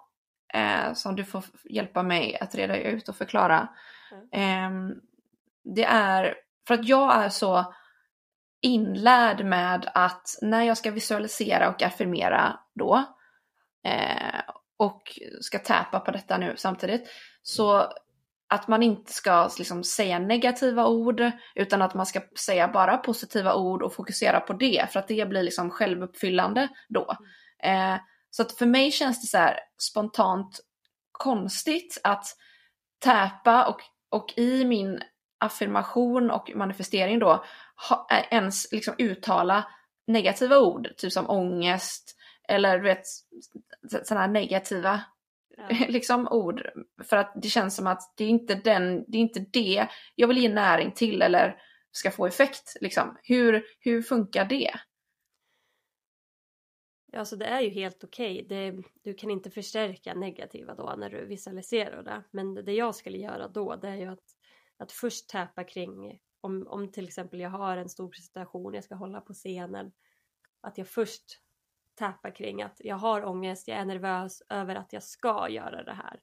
eh, som du får hjälpa mig att reda ut och förklara. Mm. Eh, det är för att jag är så inlärd med att när jag ska visualisera och affirmera då eh, och ska täpa på detta nu samtidigt så att man inte ska liksom säga negativa ord utan att man ska säga bara positiva ord och fokusera på det för att det blir liksom självuppfyllande då. Eh, så att för mig känns det så här spontant konstigt att täpa och, och i min affirmation och manifestering då ha, ens liksom uttala negativa ord, typ som ångest eller du vet sådana här negativa ja. liksom ord. För att det känns som att det är inte den, det är inte det jag vill ge näring till eller ska få effekt liksom. Hur, hur funkar det? Ja, så det är ju helt okej. Okay. Du kan inte förstärka negativa då när du visualiserar det. Men det jag skulle göra då det är ju att, att först täpa kring om, om till exempel jag har en stor presentation jag ska hålla på scenen. Att jag först täpar kring att jag har ångest, jag är nervös över att jag ska göra det här.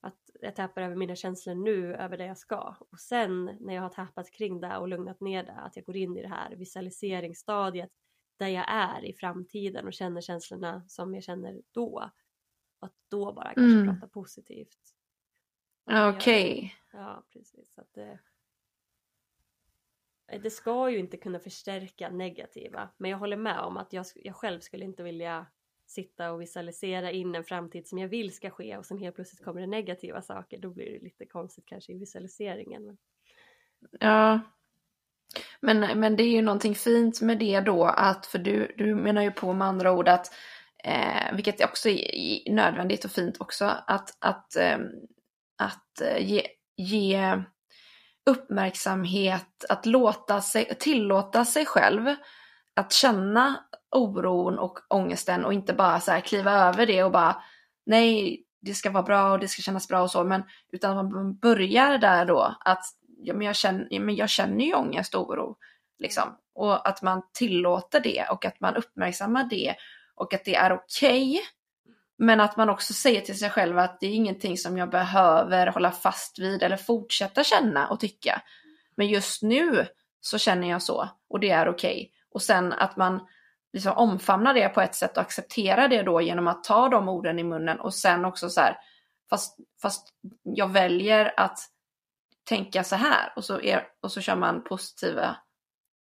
Att jag täpar över mina känslor nu, över det jag ska. Och sen när jag har täpat kring det och lugnat ner det, att jag går in i det här visualiseringsstadiet där jag är i framtiden och känner känslorna som jag känner då. Att då bara kanske mm. prata positivt. Okej. Okay. Ja, precis. Att det, det ska ju inte kunna förstärka negativa. Men jag håller med om att jag, jag själv skulle inte vilja sitta och visualisera in en framtid som jag vill ska ske och sen helt plötsligt kommer det negativa saker. Då blir det lite konstigt kanske i visualiseringen. Ja, men, men det är ju någonting fint med det då att, för du, du menar ju på med andra ord att, eh, vilket också är nödvändigt och fint också, att, att, ehm, eh, att ge, ge uppmärksamhet, att låta sig, tillåta sig själv att känna oron och ångesten och inte bara så här kliva över det och bara nej, det ska vara bra och det ska kännas bra och så, men utan man börjar där då att ja, men jag, känner, men jag känner ju ångest och oro. Liksom. Och att man tillåter det och att man uppmärksammar det och att det är okej. Okay, men att man också säger till sig själv att det är ingenting som jag behöver hålla fast vid eller fortsätta känna och tycka. Men just nu så känner jag så och det är okej. Okay. Och sen att man liksom omfamnar det på ett sätt och accepterar det då genom att ta de orden i munnen och sen också så här, fast, fast jag väljer att tänka så här och så, är, och så kör man positiva,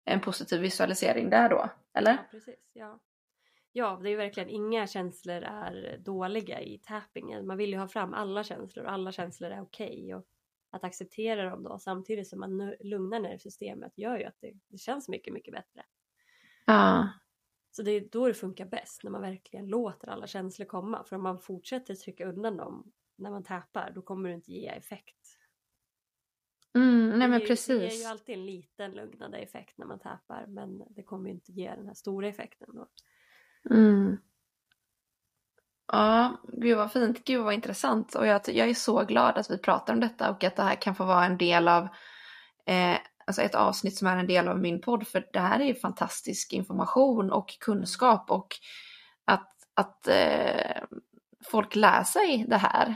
en positiv visualisering där då, eller? Ja, precis. Ja ja, det är verkligen inga känslor är dåliga i tappingen. Man vill ju ha fram alla känslor och alla känslor är okej. Okay och att acceptera dem då samtidigt som man lugnar nervsystemet gör ju att det, det känns mycket, mycket bättre. Ja. Så det är då det funkar bäst, när man verkligen låter alla känslor komma. För om man fortsätter trycka undan dem när man tappar, då kommer det inte ge effekt. Mm, nej men det, precis. Det ger ju alltid en liten lugnande effekt när man tappar men det kommer ju inte ge den här stora effekten då. Mm. Ja, gud vad fint, gud vad intressant. Och jag, jag är så glad att vi pratar om detta och att det här kan få vara en del av eh, alltså ett avsnitt som är en del av min podd. För det här är ju fantastisk information och kunskap och att, att eh, folk lär sig det här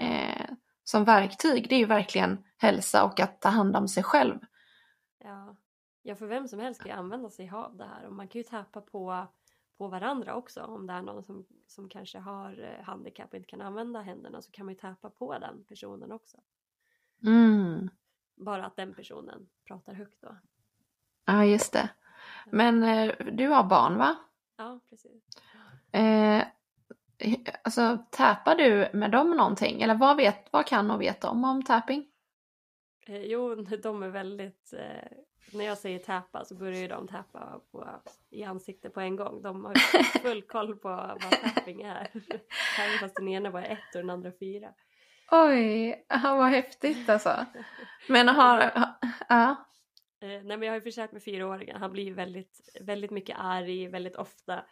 eh, som verktyg. Det är ju verkligen hälsa och att ta hand om sig själv. Ja, ja för vem som helst kan ju använda sig av det här och man kan ju tappa på, på varandra också om det är någon som, som kanske har eh, handikapp och inte kan använda händerna så kan man ju tappa på den personen också. Mm. Bara att den personen pratar högt då. Ja, just det. Men eh, du har barn va? Ja, precis. Eh, alltså tappar du med dem någonting? Eller vad, vet, vad kan och vet de om tapping? Eh, jo, de är väldigt... När jag säger täpa så börjar ju de täpa på, i ansiktet på en gång. De har full koll på vad tapping är. Även fast den ena var ett och den andra fyra. Oj, vad häftigt alltså. Men har... Ja. Eh, nej men jag har ju försökt med fyraåringen. Han blir ju väldigt, väldigt mycket arg väldigt ofta.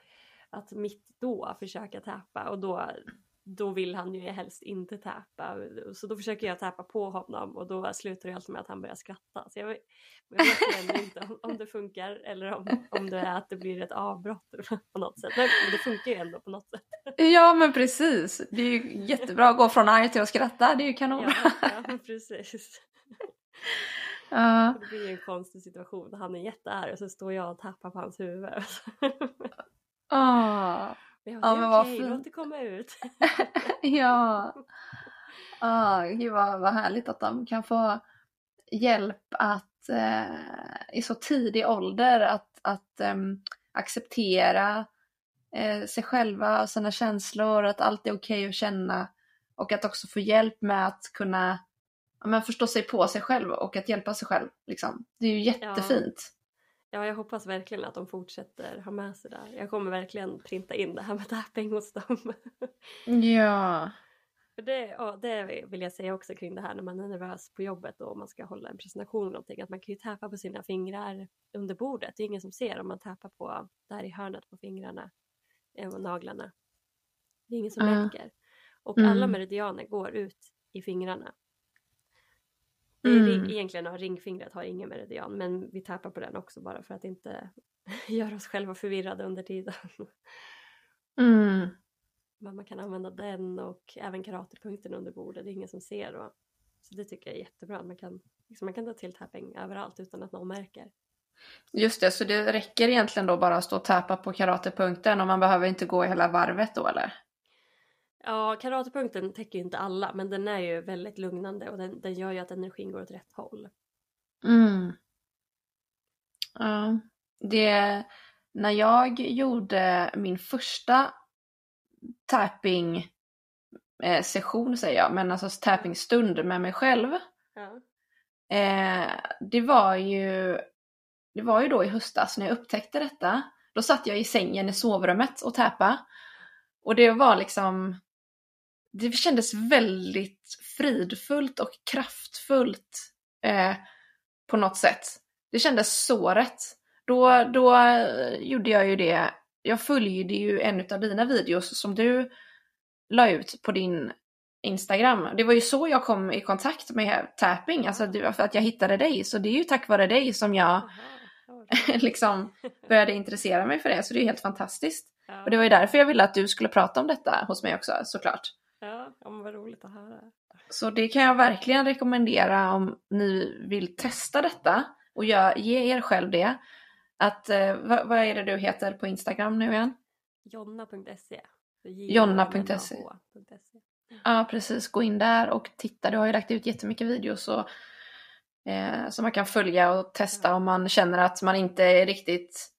Att mitt då försöka täpa och då då vill han ju helst inte täpa. Så då försöker jag täpa på honom och då slutar det alltid med att han börjar skratta. Så jag, vet, jag vet inte om, om, det funkar eller om, om det är att det blir ett avbrott på något sätt. Men det funkar ju ändå på något sätt. Ja men precis. Det är ju jättebra att gå från arg till att skratta. Det är ju kanon. Ja, ja precis. Uh. Det blir ju en konstig situation. Han är jättearg och så står jag och tappar på hans huvud. Ja, men vad okej, låt det komma ut. ja. Oh, gud vad, vad härligt att de kan få hjälp att eh, i så tidig ålder att, att eh, acceptera eh, sig själva och sina känslor, att allt är okej okay att känna och att också få hjälp med att kunna ja, men förstå sig på sig själv och att hjälpa sig själv. Liksom. Det är ju jättefint. Ja, jag hoppas verkligen att de fortsätter ha med sig det. Jag kommer verkligen printa in det här med tapping hos dem. Ja. För det, ja, det vill jag säga också kring det här när man är nervös på jobbet och man ska hålla en presentation eller någonting. Att man kan ju täppa på sina fingrar under bordet. Det är ingen som ser om man tappar på där i hörnet på fingrarna eh, och naglarna. Det är ingen som märker. Och Mm. alla meridianer går ut i fingrarna. Mm. egentligen har ringfingret har ingen meridian men vi tappar på den också bara för att inte göra oss själva förvirrade under tiden. Mm. Men man kan använda den och även karatepunkten under bordet, det är ingen som ser då. Så det tycker jag är jättebra, man kan, liksom, man kan ta till tapping överallt utan att någon märker. Just det, så det räcker egentligen då bara att stå och täpa på karatepunkten och man behöver inte gå hela varvet då eller? Ja, karatepunkten täcker ju inte alla men den är ju väldigt lugnande och den, den gör ju att energin går åt rätt håll. Mm. Ja, det... När jag gjorde min första tapping eh, session säger jag, men alltså tappingstund med mig själv. Ja. Eh, det var ju det var ju då i höstas när jag upptäckte detta. Då satt jag i sängen i sovrummet och täpa. Och det var liksom det kändes väldigt fridfullt och kraftfullt eh, på något sätt. Det kändes så rätt. Då, då gjorde jag ju det. Jag följde ju en av dina videos som du la ut på din Instagram. Det var ju så jag kom i kontakt med tapping, alltså det var för att jag hittade dig. Så det är ju tack vare dig som jag liksom började intressera mig för det. Så det är helt fantastiskt. ja. Och det var ju därför jag ville att du skulle prata om detta hos mig också, såklart. Ja, ja men vad roligt att höra. Så det kan jag verkligen rekommendera om ni vill testa detta och gör, ge er själv det. Att, eh, vad, vad är det du heter på Instagram nu igen? Jonna.se Jonna.se. Ja, precis. Gå in där och titta. Du har ju lagt ut jättemycket videos och, eh, som man kan följa och testa om man känner att man inte är riktigt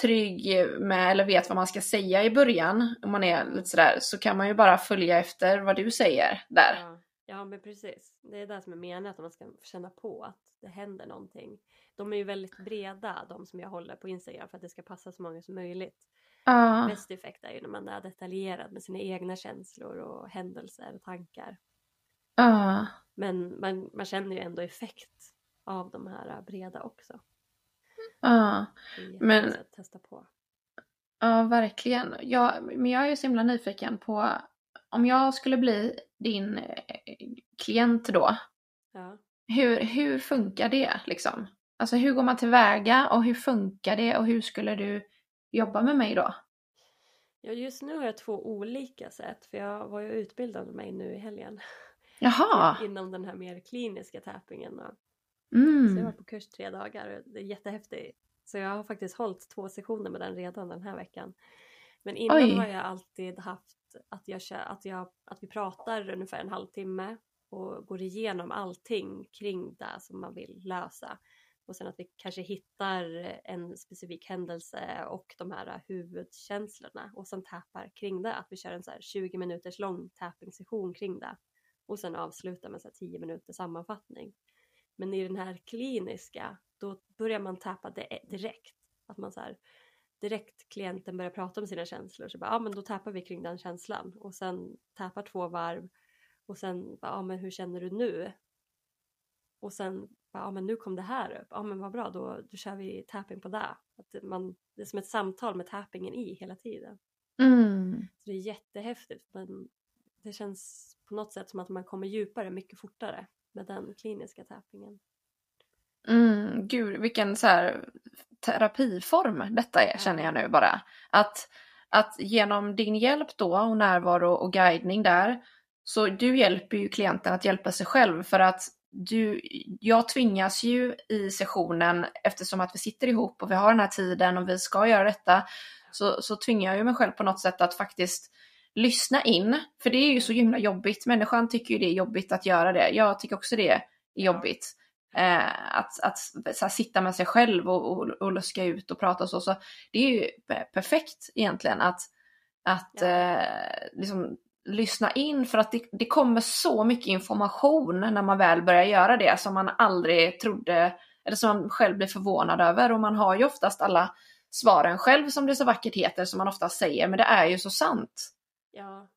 trygg med eller vet vad man ska säga i början. Om man är lite sådär så kan man ju bara följa efter vad du säger där. Ja, ja men precis. Det är det som är meningen att man ska känna på att det händer någonting. De är ju väldigt breda de som jag håller på Instagram för att det ska passa så många som möjligt. Ja, Bäst effekt är ju när man är detaljerad med sina egna känslor och händelser och tankar. ja, Men man, man känner ju ändå effekt av de här breda också. Ja. Men- att testa på. Ja, verkligen. Ja, men jag är ju så himla nyfiken på om jag skulle bli din eh, klient då. Ja. Hur, hur funkar det liksom? Alltså hur går man tillväga och hur funkar det och hur skulle du jobba med mig då? ja, just nu har jag två olika sätt för jag var ju utbildad mig nu i helgen. Jaha! Inom den här mer kliniska tappingen. då. Så jag var Mm. på kurs tre dagar och det är jättehäftigt. Så jag har faktiskt hållit två sessioner med den redan den här veckan. Men innan Oj. har jag alltid haft att, jag, att, jag, att vi pratar ungefär en halvtimme och går igenom allting kring det som man vill lösa. Och sen att vi kanske hittar en specifik händelse och de här huvudkänslorna och sen tappar kring det. Att vi kör en så här 20 minuters lång tapping-session kring det. Och sen avslutar med så här 10 minuters sammanfattning. Men i den här kliniska, då börjar man tappa det direkt. Att man så här, direkt klienten börjar prata om sina känslor så bara, ja men då tappar vi kring den känslan och sen tappar två varv och sen bara, ja men hur känner du nu? Och sen bara, ja men nu kom det här upp, ja men vad bra då, då kör vi tapping på det. Att man, det är som ett samtal med tappingen i hela tiden. Mm. Så det är jättehäftigt men det känns på något sätt som att man kommer djupare mycket fortare med den kliniska tappingen. Mm. Gud, vilken så här terapiform detta är känner jag nu bara. Att, att genom din hjälp då och närvaro och guidning där så du hjälper ju klienten att hjälpa sig själv för att du, jag tvingas ju i sessionen eftersom att vi sitter ihop och vi har den här tiden och vi ska göra detta så, så tvingar jag ju mig själv på något sätt att faktiskt lyssna in. För det är ju så himla jobbigt. Människan tycker ju det är jobbigt att göra det. Jag tycker också det är jobbigt. Eh, att att här, sitta med sig själv och, och, och luska ut och prata och så. så det är ju pe- perfekt egentligen att, att eh, liksom lyssna in för att det, det kommer så mycket information när man väl börjar göra det som man aldrig trodde, eller som man själv blir förvånad över och man har ju oftast alla svaren själv som det så vackert heter som man ofta säger men det är ju så sant. Ja.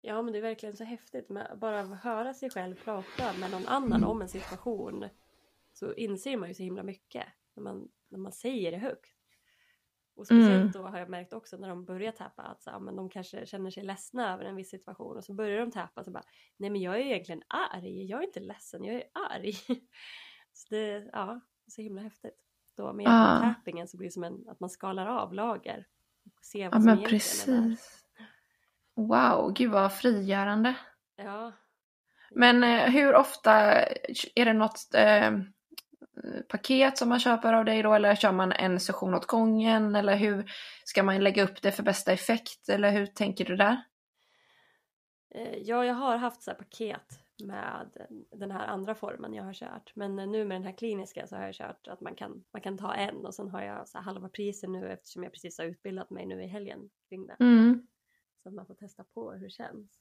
Ja men det är verkligen så häftigt med bara höra sig själv prata med någon annan om en situation så inser man ju så himla mycket när man, när man säger det högt. Och speciellt Mm. då har jag märkt också när de börjar täpa att så, men de kanske känner sig ledsna över en viss situation och så börjar de täpa så bara nej men jag är egentligen arg, jag är inte ledsen, jag är arg. Så det, ja, så himla häftigt. Då med hjälp av Ja. tappingen så blir det som en, att man skalar av lager. Och ser vad Ja som men egentligen är där. Wow, gud vad frigörande. Ja. Men eh, hur ofta, är det något eh, paket som man köper av dig då eller kör man en session åt gången eller hur ska man lägga upp det för bästa effekt eller hur tänker du där? Eh, Ja, jag har haft så här paket med den här andra formen jag har kört. Men nu med den här kliniska så har jag kört att man kan, man kan ta en och sen har jag så halva priser nu eftersom jag precis har utbildat mig nu i helgen kring det. Mm. Att man får testa på hur det känns.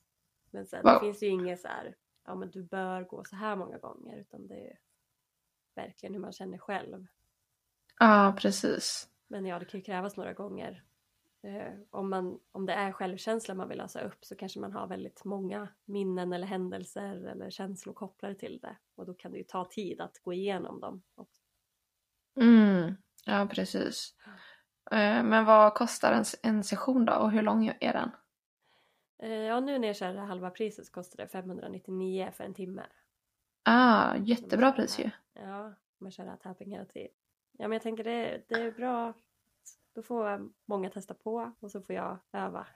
Men sen Wow. det finns ju inget så här, ja men du bör gå så här många gånger utan det är verkligen hur man känner själv. Ja, precis. Men ja, det kan ju krävas några gånger. Eh, om, man, om det är självkänsla man vill lösa upp så kanske man har väldigt många minnen eller händelser eller känslor kopplade till det. Och då kan det ju ta tid att gå igenom dem. också. Mm. Ja, precis. Eh, Men vad kostar en, en session då och hur lång är den? Eh, ja, nu när jag kör det här halva priset så kostar det 599 för en timme. Ah, jättebra pris ju. Ja, man kör här tapping hela tiden. Ja, men jag tänker det, det är bra. Då får många testa på och så får jag öva.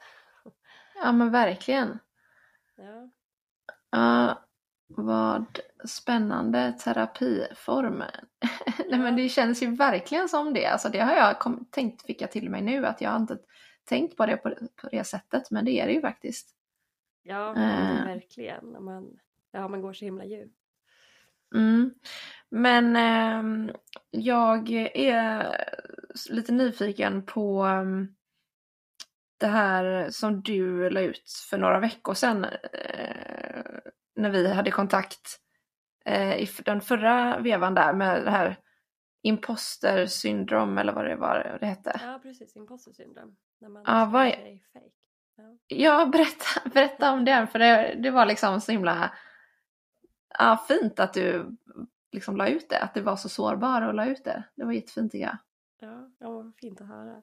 Ja, men verkligen. Ja, Ja, vad spännande terapiform. Nej, men det känns ju verkligen som det. Alltså, det har jag kom, tänkt, fick jag till mig nu, att jag har inte tänkt på det på, på det sättet, men det är det ju faktiskt. ja Eh. verkligen. När Man, ja, man går så himla djupt. Mm. Men ehm, jag är lite nyfiken på ehm, det här som du la ut för några veckor sedan eh, när vi hade kontakt eh, i den förra vevan där med det här imposter syndrom eller vad det var det hette. Ja, precis. Imposter syndrom. När man Ja, vad sig fake. Ja. Ja, berätta, berätta om den för det, det var liksom så himla ja, fint att du liksom la ut det, att du var så sårbar och la ut det. Det var jättefint tycker jag. Ja, ja fint att höra.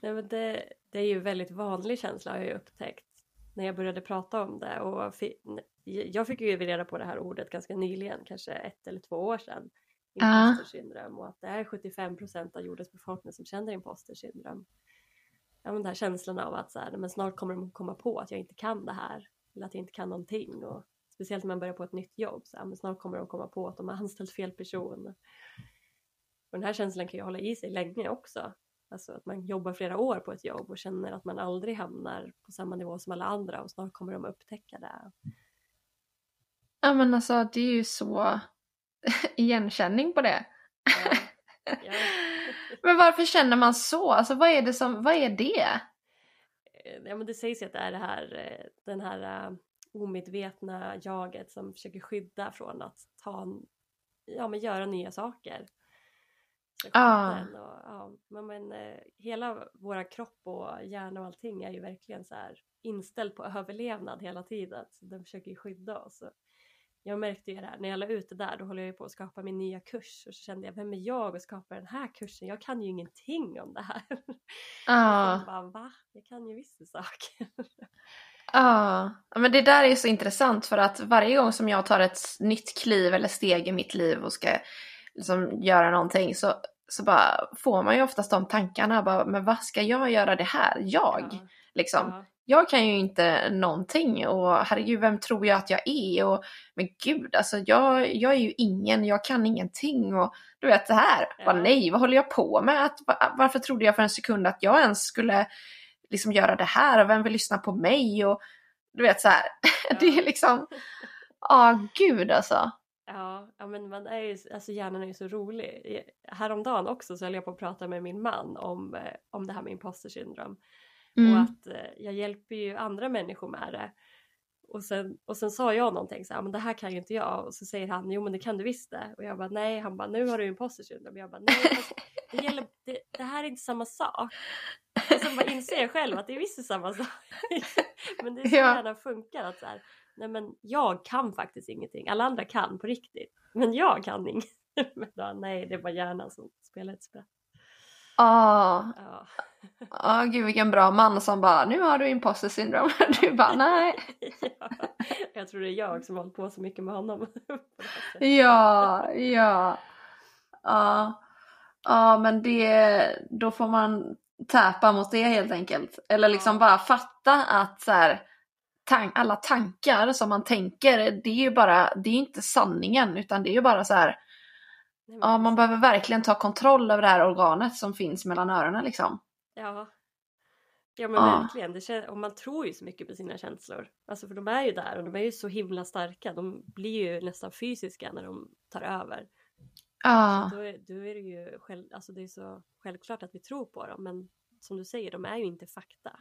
Nej, men det, det är ju en väldigt vanlig känsla har jag ju upptäckt när jag började prata om det. Och jag fick ju reda på det här ordet ganska nyligen, kanske ett eller två år sedan. Imposter syndrom och att det är 75 procent av jordens befolkning som känner imposter syndrom. Ja, men den här känslan av att så här, men snart kommer de komma på att jag inte kan det här eller att jag inte kan någonting. Och speciellt när man börjar på ett nytt jobb, så här, men snart kommer de komma på att de har anställt fel person. Och den här känslan kan ju hålla i sig länge också. Alltså att man jobbar flera år på ett jobb och känner att man aldrig hamnar på samma nivå som alla andra och snart kommer de upptäcka det. Ja men alltså det är ju så igenkänning på det. Ja. Ja. Men varför känner man så? Alltså vad är det som, vad är det? Eh, Ja, men det sägs ju att det är det här, eh, den här eh, omedvetna jaget som försöker skydda från att ta, ja men göra nya saker. Ah. Och, ja, men, men eh, hela våra kropp och hjärna och allting är ju verkligen så här inställd på överlevnad hela tiden. Så den försöker ju skydda oss. Och jag märkte ju det här, när jag la ut det där då håller jag ju på att skapa min nya kurs och så kände jag, vem är jag och skapar den här kursen? Jag kan ju ingenting om det här. Ja, Jag bara, va? Jag kan ju vissa saker. ja. Ja, Men det där är så intressant för att varje gång som jag tar ett nytt kliv eller steg i mitt liv och ska liksom göra någonting så, så bara får man ju oftast de tankarna. Bara, men vad ska jag göra det här? Jag? Ja, Liksom. ja, jag kan ju inte någonting och herregud, vem tror jag att jag är? Och, men gud, alltså jag, jag är ju ingen, jag kan ingenting och du vet det här, Ja. vad nej, vad håller jag på med? Att, va- varför trodde jag för en sekund att jag ens skulle liksom göra det här och vem vill lyssna på mig? Och du vet så här, det är liksom, ja gud alltså. ja, ja, men man är ju, alltså hjärnan är ju så rolig. Häromdagen också så höll jag på att prata med min man om, eh, om det här med imposter syndrom. Och Mm. att eh, jag hjälper ju andra människor med det. Och sen, och sen sa jag någonting så här, men det här kan ju inte jag. Och så säger han, jo men det kan du visst det. Och jag bara nej, han bara nu har du imposter syndrome. Jag bara nej, det, gäller, det, det här är inte samma sak. Och sen bara inser jag själv att det är visst samma sak. men det är så Ja. gärna funkar att så här, nej men jag kan faktiskt ingenting. Alla andra kan på riktigt. Men jag kan inget. Men då, nej, det är bara hjärnan som spelar ett spratt. Ah, Ja. ah, gud vilken bra man som bara nu har du imposter syndrome. Du bara nej. ja. Jag tror det är jag som har hållit på så mycket med honom. Ja, ja. Ja, ja men det, då får man täpa mot det helt enkelt. Eller liksom Ja. bara fatta att så här, tan- alla tankar som man tänker, det är ju bara, det är inte sanningen utan det är ju bara så här, ja man behöver verkligen ta kontroll över det här organet som finns mellan öronen liksom. Ja. Ja men Ja. verkligen, det kän- och man tror ju så mycket på sina känslor. Alltså för de är ju där och de är ju så himla starka. De blir ju nästan fysiska när de tar över. Ja, Då är, då är det ju själv, alltså det är så självklart att vi tror på dem men som du säger, de är ju inte fakta.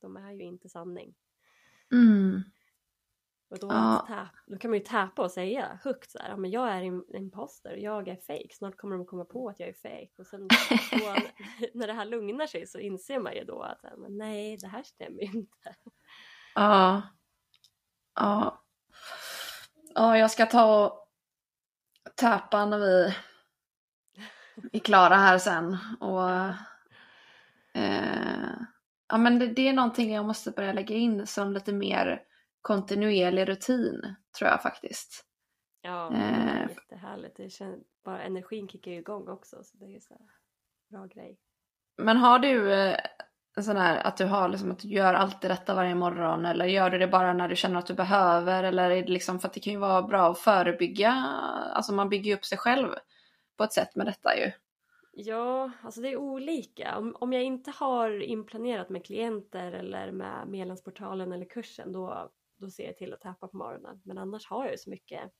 De är ju inte sanning. mm. Och då, Ja. tap, då kan man ju täpa och säga högt så här, ja, men jag är en imposter, jag är fake. snart kommer de komma på att jag är fake. Och sen då, när det här lugnar sig så inser man ju då att men nej, det här stämmer ju inte. Ja. Ja. Ja, jag ska ta och täpa när vi är klara här sen. Och, eh, ja, men det, det är någonting jag måste börja lägga in som lite mer kontinuerlig rutin, tror jag faktiskt. Ja, det är Eh. jättehärligt. Det känns, bara energin kickar ju igång också så det är ju så bra grej. Men har du eh, en sån här att du har liksom att du gör alltid detta varje morgon eller gör du det bara när du känner att du behöver eller är det liksom för att det kan ju vara bra att förebygga, alltså man bygger ju upp sig själv på ett sätt med detta ju. Ja, alltså det är olika. Om, om jag inte har inplanerat med klienter eller med medlemsportalen eller kursen då, då ser jag till att tappa på morgonen. Men annars har jag ju så mycket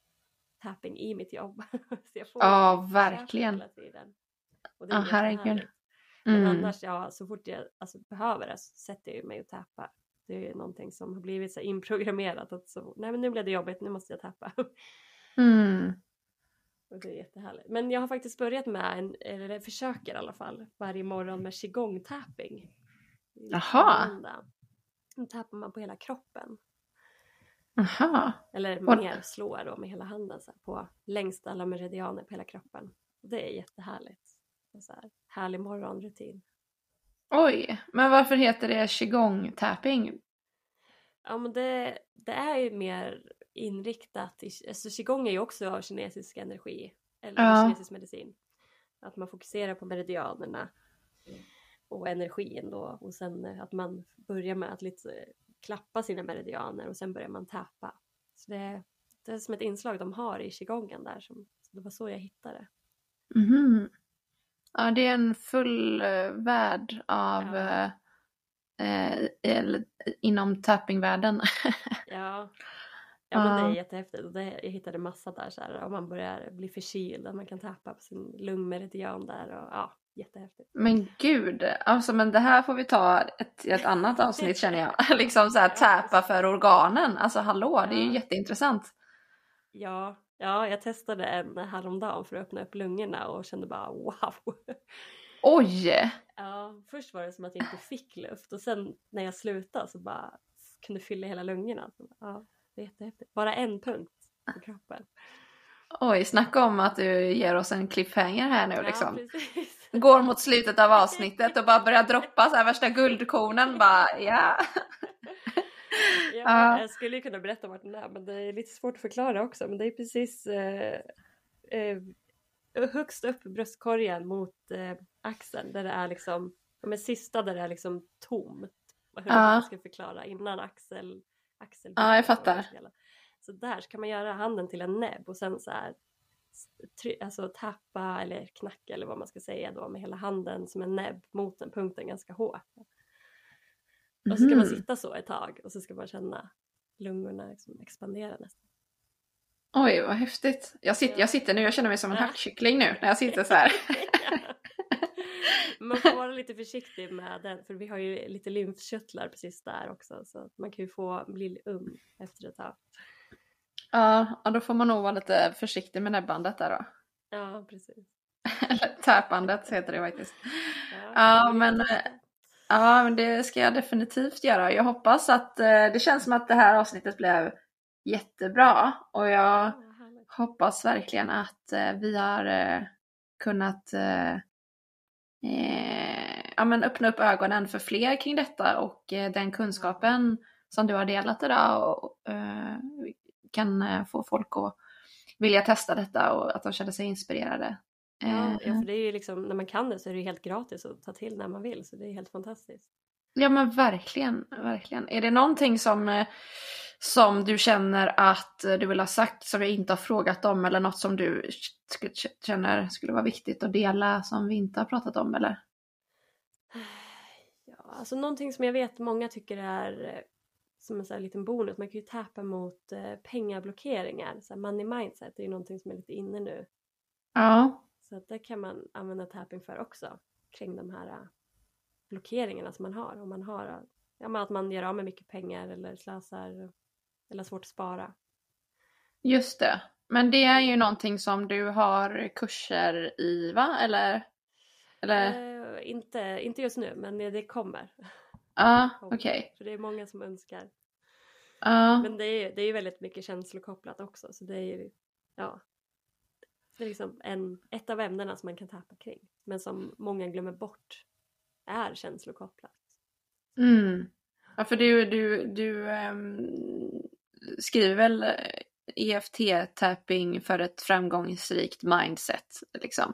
tapping i mitt jobb. så jag får Ja, verkligen. Hela tiden. Och det är herregud. jättehärligt. Men Mm. annars, ja, så fort jag alltså, behöver det så sätter jag mig och tappar. Det är någonting som har blivit så inprogrammerat att så, nej men nu blev det jobbigt, nu måste jag tappa. Mm. Och det är jättehärligt. Men jag har faktiskt börjat med, en, eller försöker i alla fall, varje morgon med qigong-tapping. Jaha. Då tappar man på hela kroppen. Aha. Eller mer slår då med hela handen så här, på längst alla meridianer på hela kroppen. Och det är jättehärligt. En Så här, härlig morgonrutin. Oj, men varför heter det qigong tapping? Ja men det, det är ju mer inriktat, i, alltså qigong är ju också kinesisk energi, eller Ja. kinesisk medicin. Att man fokuserar på meridianerna och energin då och sen att man börjar med att lite klappa sina meridianer och sen börjar man täpa. Så det, det är som ett inslag de har i qigongen där, som, så det var så jag hittade. Mhm. Ja, det är en full eh, värld av Ja. eh, eller, inom tappingvärlden. Ja, ja men det är jättehäftigt. Och det, jag hittade massa där så här, om man börjar bli förkyld, att man kan tappa på sin lungmeridian där och ja, jättehäftigt. Men gud, alltså men det här får vi ta ett, ett annat avsnitt känner jag. liksom så här Ja, täpa för organen. Alltså hallå, det är ju Ja. jätteintressant. Ja, ja, jag testade en häromdagen för att öppna upp lungorna och kände bara wow. Oj! Ja, först var det som att jag inte fick luft och sen när jag slutade så bara kunde fylla hela lungorna. Ja, det är jättehäftigt. Bara en punkt på kroppen. Oj, snacka om att du ger oss en cliffhanger här nu liksom. Ja, precis. Går mot slutet av avsnittet och bara börjar droppa så här värsta guldkornen bara ja. Ja, Ja. Jag skulle ju kunna berätta vart den är men det är lite svårt att förklara också. Men det är precis eh, eh, högst upp bröstkorgen mot eh, axeln där det är liksom, men sista där det är liksom tomt. Hur Ja. jag ska förklara innan axel, axel Ja, jag fattar. Så där så kan man göra handen till en näbb och sen så här alltså tappa eller knacka eller vad man ska säga då med hela handen som en näbb mot den punkten ganska hårt. Och så ska man Mhm. sitta så ett tag och så ska man känna lungorna liksom expandera nästan. Oj, vad häftigt. Jag sitter, jag sitter nu, jag känner mig som en hackkyckling nu när jag sitter så här. man får vara lite försiktig med den för vi har ju lite lymfkörtlar precis där också så man kan ju få bli um efter ett tag. Ja, då får man nog vara lite försiktig med näbbandet där då. Ja, precis. Eller täpandet heter det faktiskt. Ja, Ja, men. Ja, men det ska jag definitivt göra. Jag hoppas att eh, det känns som att det här avsnittet blev jättebra och jag hoppas verkligen att eh, vi har eh, kunnat ja, men öppna upp ögonen för fler kring detta och den kunskapen som du har delat idag och, kan eh, få folk att vilja testa detta och att de känner sig inspirerade. Ja, Eh, ja, för det är ju liksom, när man kan det så är det ju helt gratis att ta till när man vill så det är helt fantastiskt. Ja men verkligen, verkligen. Är det någonting som, eh, som du känner att eh, du vill ha sagt som jag inte har frågat om eller något som du känner skulle vara viktigt att dela som vi inte har pratat om eller? Ja, alltså någonting som jag vet många tycker är eh, som en sån här liten bonus, man kan ju tappa mot eh, pengablockeringar, så här money mindset är ju någonting som är lite inne nu. Ja. Så att det kan man använda tapping för också, kring de här eh, blockeringarna som man har. Om man har, eh, ja att man gör av med mycket pengar eller slösar eller har svårt att spara. Just det. Men det är ju någonting som du har kurser i va? Eller? Eller? Eh, inte, inte just nu, men det kommer. Ja, kommer. okej. För det är många som önskar. Ja. Men det är, det är ju väldigt mycket känslokopplat också, så det är ju, ja. Det är liksom en, ett av ämnena som man kan tappa kring, men som många glömmer bort är känslokopplat. Mm. Ja, för du, du, du ehm, skriver väl EFT-tapping för ett framgångsrikt mindset liksom.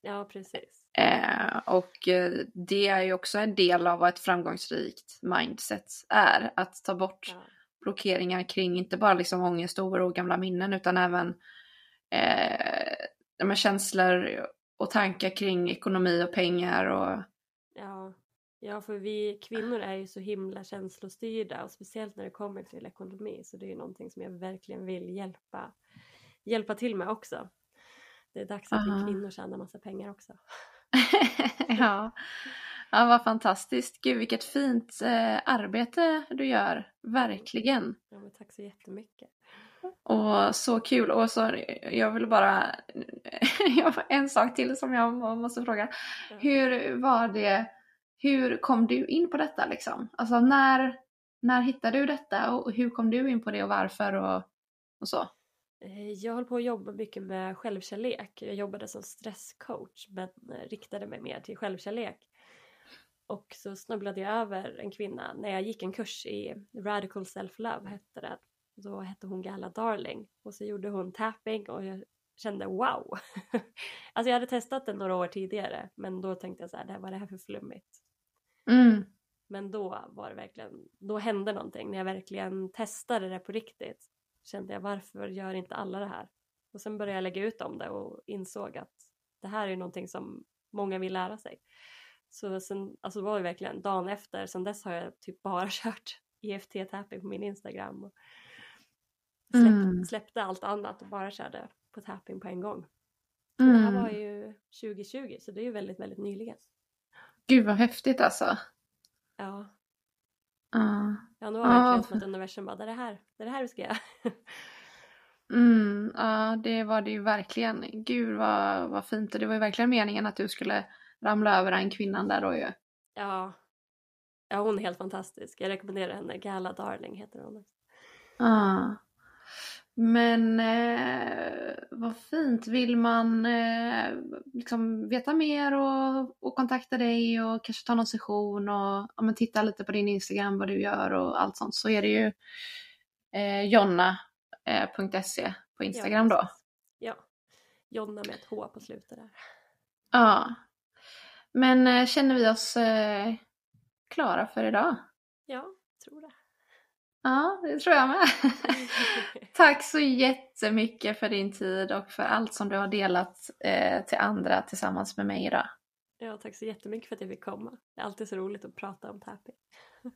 Ja, precis. Eh, och eh, det är ju också en del av vad ett framgångsrikt mindset är. Att ta bort blockeringar kring inte bara liksom ångest, oro och gamla minnen utan även eh, känslor och tankar kring ekonomi och pengar och ja. ja, för vi kvinnor är ju så himla känslostyrda och speciellt när det kommer till ekonomi så det är ju någonting som jag verkligen vill hjälpa, hjälpa till med också. Det är dags att vi kvinnor tjänar massa pengar också. ja. ja, vad fantastiskt. Gud vilket fint eh, arbete du gör. Verkligen. Ja, men tack så jättemycket. Och så kul. Och så, jag vill bara... en sak till som jag må- måste fråga. Ja. Hur var det... Hur kom du in på detta liksom? Alltså när, när hittade du detta och hur kom du in på det och varför och, och så? Eh, Jag höll på att jobba mycket med självkärlek. Jag jobbade som stresscoach men eh, riktade mig mer till självkärlek. Och så snubblade jag över en kvinna när jag gick en kurs i Radical Self-Love hette det. Då hette hon Gala Darling och så gjorde hon tapping och jag kände wow. alltså jag hade testat det några år tidigare men då tänkte jag så här, vad är det här för flummigt? Mm. Men då var det verkligen, då hände någonting när jag verkligen testade det på riktigt. Kände jag varför gör inte alla det här? Och sen började jag lägga ut om det och insåg att det här är någonting som många vill lära sig. Så sen, alltså det var det verkligen dagen efter, sen dess har jag typ bara kört EFT-tapping på min Instagram. Och släpp, Mm. Släppte allt annat och bara körde på tapping på en gång. Och det här var Mm. ju 2020 så det är ju väldigt, väldigt nyligen. Gud vad häftigt alltså. Ja, Ja. ja nu har Ja, verkligen för- som att universum bara, det är det här, det är det här vi ska göra. Mm, ja, det var det ju verkligen. Gud vad, vad fint. Och det var ju verkligen meningen att du skulle ramla över den kvinnan där då ju. Ja. ja, hon är helt fantastisk. Jag rekommenderar henne. Gala Darling heter hon. Ja. Men eh, vad fint. Vill man eh, liksom veta mer och, och kontakta dig och kanske ta någon session och ja, titta lite på din Instagram, vad du gör och allt sånt så är det ju eh, jonna.se på Instagram ja, då. Ja. Jonna med ett H på slutet där. Ja. Men eh, känner vi oss eh, klara för idag? Ja, tror det. Ja, det tror jag med. Tack så jättemycket för din tid och för allt som du har delat eh, till andra tillsammans med mig idag. Ja, tack så jättemycket för att jag fick komma. Det är alltid så roligt att prata om tapping.